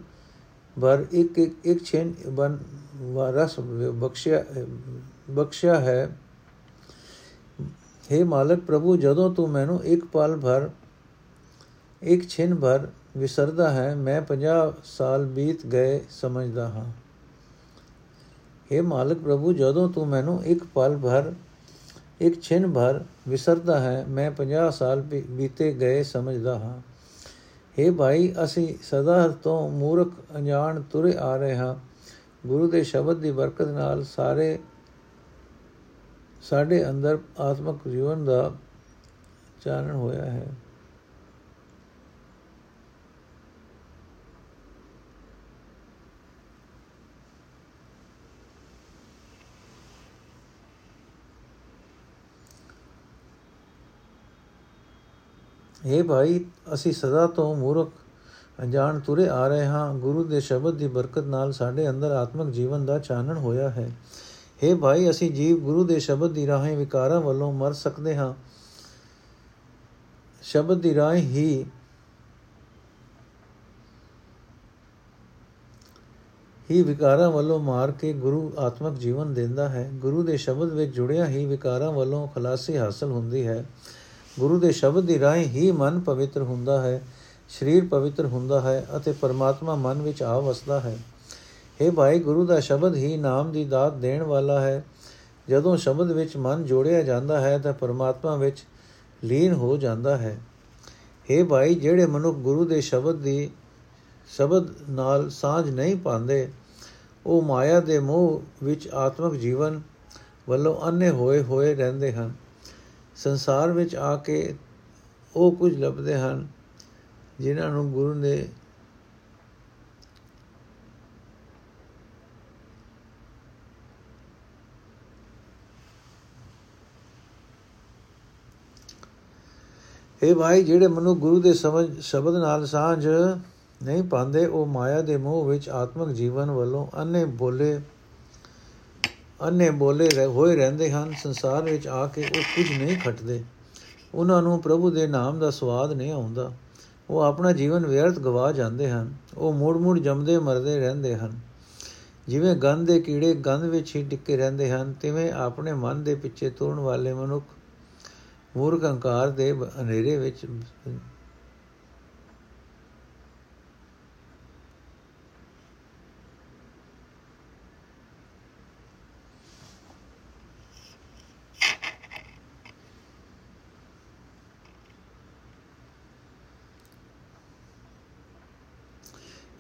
ਭਰ ਇੱਕ ਇੱਕ ਇੱਕ ਛੇਨ ਬਨ ਰਸ ਬਖਸ਼ਿਆ ਬਖਸ਼ਿਆ ਹੈ हे ਮਾਲਕ ਪ੍ਰਭੂ ਜਦੋਂ ਤੂੰ ਮੈਨੂੰ ਇੱਕ ਪਲ ਭਰ ਇੱਕ ਛਿਨ ਭਰ ਵਿਸਰਦਾ ਹੈ ਮੈਂ 50 ਸਾਲ ਬੀਤ ਗਏ ਸਮਝਦਾ ਹਾਂ हे ਮਾਲਕ ਪ੍ਰਭੂ, ਜਦੋਂ ਤੂੰ ਮੈਨੂੰ ਇੱਕ ਪਲ ਭਰ, ਇੱਕ ਛਿਨ ਭਰ ਵਿਸਰਦਾ ਹੈ, ਮੈਂ 50 ਸਾਲ ਬੀਤੇ ਗਏ ਸਮਝਦਾ ਹਾਂ। हे ਭਾਈ, ਅਸੀਂ ਸਦਾ ਤੋਂ ਮੂਰਖ, ਅਣਜਾਣ, ਤੁਰੇ ਆ ਰਹੇ ਹਾਂ। ਗੁਰੂ ਦੇ ਸ਼ਬਦ ਦੀ ਬਰਕਤ ਨਾਲ ਸਾਰੇ ਸਾਡੇ ਅੰਦਰ ਆਤਮਿਕ ਜੀਵਨ ਦਾ ਚਾਨਣ ਹੋਇਆ ਹੈ। ਇਹ ਭਾਈ, ਅਸੀਂ ਸਦਾ ਤੋਂ ਮੂਰਖ, ਅਣਜਾਣ ਤੁਰੇ ਆ ਰਹੇ ਹਾਂ। ਗੁਰੂ ਦੇ ਸ਼ਬਦ ਦੀ ਬਰਕਤ ਨਾਲ ਸਾਡੇ ਅੰਦਰ ਆਤਮਿਕ ਜੀਵਨ ਦਾ ਚਾਨਣ ਹੋਇਆ ਹੈ। हे ਭਾਈ, ਅਸੀਂ ਜੀਵ ਗੁਰੂ ਦੇ ਸ਼ਬਦ ਦੀ ਰਾਹੀਂ ਵਿਕਾਰਾਂ ਵੱਲੋਂ ਮਰ ਸਕਦੇ ਹਾਂ। ਸ਼ਬਦ ਦੀ ਰਾਹੀਂ ਹੀ ਹੀ ਵਿਕਾਰਾਂ ਵੱਲੋਂ ਮਾਰ ਕੇ ਗੁਰੂ ਆਤਮਿਕ ਜੀਵਨ ਦਿੰਦਾ ਹੈ। ਗੁਰੂ ਦੇ ਸ਼ਬਦ ਵਿੱਚ ਜੁੜਿਆ ਹੀ ਵਿਕਾਰਾਂ ਵੱਲੋਂ ਖਲਾਸੀ ਹਾਸਲ ਹੁੰਦੀ ਹੈ। ਗੁਰੂ ਦੇ ਸ਼ਬਦ ਦੀ ਰਾਹੀਂ ਹੀ ਮਨ ਪਵਿੱਤਰ ਹੁੰਦਾ ਹੈ, ਸਰੀਰ ਪਵਿੱਤਰ ਹੁੰਦਾ ਹੈ ਅਤੇ ਪਰਮਾਤਮਾ ਮਨ ਵਿੱਚ ਆ ਵਸਦਾ ਹੈ। हे ਭਾਈ, ਗੁਰੂ ਦਾ ਸ਼ਬਦ ਹੀ ਨਾਮ ਦੀ ਦਾਤ ਦੇਣ ਵਾਲਾ ਹੈ। ਜਦੋਂ ਸ਼ਬਦ ਵਿੱਚ ਮਨ ਜੋੜਿਆ ਜਾਂਦਾ ਹੈ ਤਾਂ ਪਰਮਾਤਮਾ ਵਿੱਚ ਲੀਨ ਹੋ ਜਾਂਦਾ ਹੈ। हे ਭਾਈ, ਜਿਹੜੇ ਮਨੁੱਖ ਗੁਰੂ ਦੇ ਸ਼ਬਦ ਦੀ ਸ਼ਬਦ ਨਾਲ ਸਾਝ ਨਹੀਂ ਪਾਉਂਦੇ, ਉਹ ਮਾਇਆ ਦੇ ਮੋਹ ਵਿੱਚ ਆਤਮਿਕ ਜੀਵਨ ਵੱਲੋਂ ਅੰਨੇ ਹੋਏ ਹੋਏ ਰਹਿੰਦੇ ਹਨ। ਸੰਸਾਰ ਵਿੱਚ ਆ ਕੇ ਉਹ ਕੁਝ ਲੱਭਦੇ ਹਨ, ਜਿਨ੍ਹਾਂ ਨੂੰ ਗੁਰੂ ਨੇ ਇਹ ਭਾਈ, ਜਿਹੜੇ ਮਨੁ ਗੁਰੂ ਦੇ ਸਮਝ, ਸ਼ਬਦ ਨਾਲ ਸਾਂਝ ਨਹੀਂ ਪਾਉਂਦੇ, ਉਹ ਮਾਇਆ ਦੇ ਮੋਹ ਵਿੱਚ ਆਤਮਿਕ ਜੀਵਨ ਵੱਲੋਂ ਅੰਨੇ ਬੋਲੇ ਅੰਨੇ ਬੋਲੇ ਹੋਏ ਰਹਿੰਦੇ ਹਨ, ਸੰਸਾਰ ਵਿੱਚ ਆ ਕੇ ਉਹ ਕੁਝ ਨਹੀਂ ਖਟਦੇ। ਉਹਨਾਂ ਨੂੰ ਪ੍ਰਭੂ ਦੇ ਨਾਮ ਦਾ ਸਵਾਦ ਨਹੀਂ ਆਉਂਦਾ। ਉਹ ਆਪਣਾ ਜੀਵਨ ਵਿਅਰਥ ਗਵਾ ਜਾਂਦੇ ਹਨ। ਉਹ ਮੂੜ-ਮੂੜ ਜੰਮਦੇ ਮਰਦੇ ਰਹਿੰਦੇ ਹਨ। ਜਿਵੇਂ ਗੰਧ ਦੇ ਕੀੜੇ ਗੰਧ ਵਿੱਚ ਹੀ ਟਿੱਕੇ ਰਹਿੰਦੇ ਹਨ, ਤਿਵੇਂ ਆਪਣੇ ਮਨ ਦੇ ਪਿੱਛੇ ਤੁਰਨ ਵਾਲੇ ਮਨੁੱਖ ਮੂਰਖ ਹੰਕਾਰ ਦੇ ਹਨੇਰੇ ਵਿੱਚ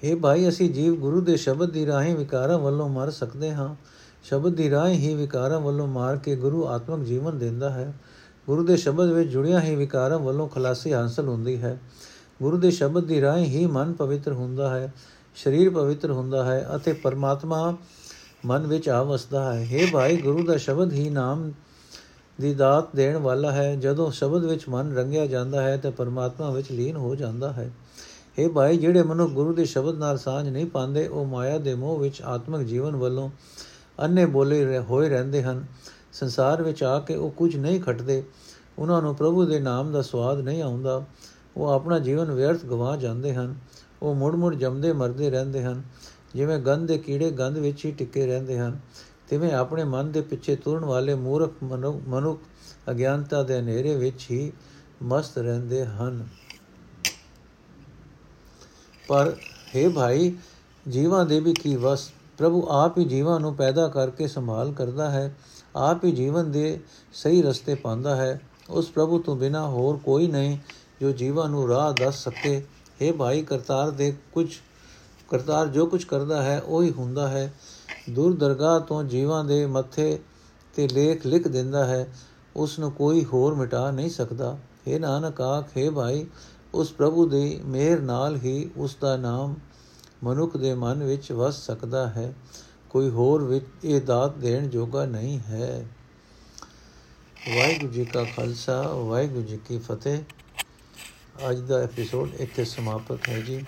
ਇਹ ਭਾਈ, ਅਸੀਂ ਜੀਵ ਗੁਰੂ ਦੇ ਸ਼ਬਦ ਦੀ ਰਾਹੀਂ ਵਿਕਾਰਾਂ ਵੱਲੋਂ ਮਰ ਸਕਦੇ ਹਾਂ। ਸ਼ਬਦ ਦੀ ਰਾਹੀਂ ਹੀ ਵਿਕਾਰਾਂ ਵੱਲੋਂ ਮਾਰ ਕੇ ਗੁਰੂ ਆਤਮਿਕ ਜੀਵਨ ਦਿੰਦਾ ਹੈ। ਗੁਰੂ ਦੇ ਸ਼ਬਦ ਵਿੱਚ ਜੁੜਿਆ ਹੀ ਵਿਕਾਰਾਂ ਵੱਲੋਂ ਖਲਾਸੀ ਹਾਸਲ ਹੁੰਦੀ ਹੈ। ਗੁਰੂ ਦੇ ਸ਼ਬਦ ਦੀ ਰਾਹੀਂ ਹੀ ਮਨ ਪਵਿੱਤਰ ਹੁੰਦਾ ਹੈ, ਸਰੀਰ ਪਵਿੱਤਰ ਹੁੰਦਾ ਹੈ ਅਤੇ ਪਰਮਾਤਮਾ ਮਨ ਵਿੱਚ ਆ ਵਸਦਾ ਹੈ। हे ਭਾਈ, ਗੁਰੂ ਦਾ ਸ਼ਬਦ ਹੀ ਨਾਮ ਦੀ ਦਾਤ ਦੇਣ ਵਾਲਾ ਹੈ। ਜਦੋਂ ਸ਼ਬਦ ਵਿੱਚ ਮਨ ਰੰਗਿਆ ਜਾਂਦਾ ਹੈ, ਤਾਂ ਪਰਮਾਤਮਾ ਵਿੱਚ ਲੀਨ ਹੋ ਜਾਂਦਾ ਹੈ। हे ਭਾਈ, ਜਿਹੜੇ ਮਨੁ ਗੁਰੂ ਦੇ ਸ਼ਬਦ ਨਾਲ ਸਾਂਝ ਨਹੀਂ ਪਾਉਂਦੇ, ਉਹ ਮਾਇਆ ਦੇ ਮੋਹ ਵਿੱਚ ਆਤਮਿਕ ਜੀਵਨ ਵੱਲੋਂ ਅੰਨੇ ਬੋਲੇ ਹੋਏ ਰਹਿੰਦੇ ਹਨ। ਸੰਸਾਰ ਵਿੱਚ ਆ ਕੇ ਉਹ ਕੁਝ ਨਹੀਂ ਖਟਦੇ। ਉਹਨਾਂ ਨੂੰ ਪ੍ਰਭੂ ਦੇ ਨਾਮ ਦਾ ਸਵਾਦ ਨਹੀਂ ਆਉਂਦਾ। ਉਹ ਆਪਣਾ ਜੀਵਨ ਵਿਅਰਥ ਗਵਾ ਜਾਂਦੇ ਹਨ। ਉਹ ਮੁੜ-ਮੁੜ ਜੰਮਦੇ ਮਰਦੇ ਰਹਿੰਦੇ ਹਨ। ਜਿਵੇਂ ਗੰਧ ਦੇ ਕੀੜੇ ਗੰਧ ਵਿੱਚ ਹੀ ਟਿੱਕੇ ਰਹਿੰਦੇ ਹਨ, ਤਿਵੇਂ ਆਪਣੇ ਮਨ ਦੇ ਪਿੱਛੇ ਤੁਰਨ ਵਾਲੇ ਮੂਰਖ ਮਨੁੱਖ ਅਗਿਆਨਤਾ ਦੇ ਹਨੇਰੇ ਵਿੱਚ ਹੀ ਮਸਤ ਰਹਿੰਦੇ ਹਨ। ਪਰ हे ਭਾਈ ਜੀਵਾਂ ਦੇ ਵੀ ਕੀ ਵਸ ਪ੍ਰਭੂ ਆਪ ਹੀ ਜੀਵਾਂ ਨੂੰ ਪੈਦਾ ਕਰਕੇ ਸੰਭਾਲ ਕਰਦਾ ਹੈ ਆਪ ਹੀ ਜੀਵਨ ਦੇ ਸਹੀ ਰਸਤੇ ਪਾਉਂਦਾ ਹੈ ਉਸ ਪ੍ਰਭੂ ਤੋਂ ਬਿਨਾ ਹੋਰ ਕੋਈ ਨਹੀਂ ਜੋ ਜੀਵਾਂ ਨੂੰ ਰਾਹ ਦੱਸ ਸਕੇ हे ਭਾਈ ਕਰਤਾਰ ਦੇ ਕੁਝ ਕਰਤਾਰ ਜੋ ਕੁਝ ਕਰਦਾ ਹੈ ਉਹੀ ਹੁੰਦਾ ਹੈ ਦੂਰ ਦਰਗਾਹ ਤੋਂ ਜੀਵਾਂ ਦੇ ਮੱਥੇ ਤੇ ਲੇਖ ਲਿਖ ਦਿੰਦਾ ਹੈ ਉਸ ਨੂੰ ਕੋਈ ਹੋਰ ਮਿਟਾ ਨਹੀਂ ਸਕਦਾ हे ਨਾਨਕ ਆਖੇ ਭਾਈ ਉਸ ਪ੍ਰਭੂ ਦੀ ਮਿਹਰ ਨਾਲ ਹੀ ਉਸ ਦਾ ਨਾਮ ਮਨੁੱਖ ਦੇ ਮਨ ਵਿੱਚ ਵਸ ਸਕਦਾ ਹੈ। ਕੋਈ ਹੋਰ ਵਿੱਚ ਇਹ ਦਾਤ ਦੇਣ ਜੋਗਾ ਨਹੀਂ ਹੈ। ਵਾਹਿਗੁਰੂ ਜੀ ਕਾ ਖਾਲਸਾ, ਵਾਹਿਗੁਰੂ ਜੀ ਕੀ ਫਤਿਹ। ਅੱਜ ਦਾ ਐਪੀਸੋਡ ਇੱਥੇ ਸਮਾਪਤ ਹੈ ਜੀ।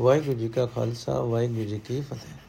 ਵਾਹਿਗੁਰੂ ਜੀ ਕਾ ਖਾਲਸਾ, ਵਾਹਿਗੁਰੂ ਜੀ ਕੀ ਫਤਿਹ।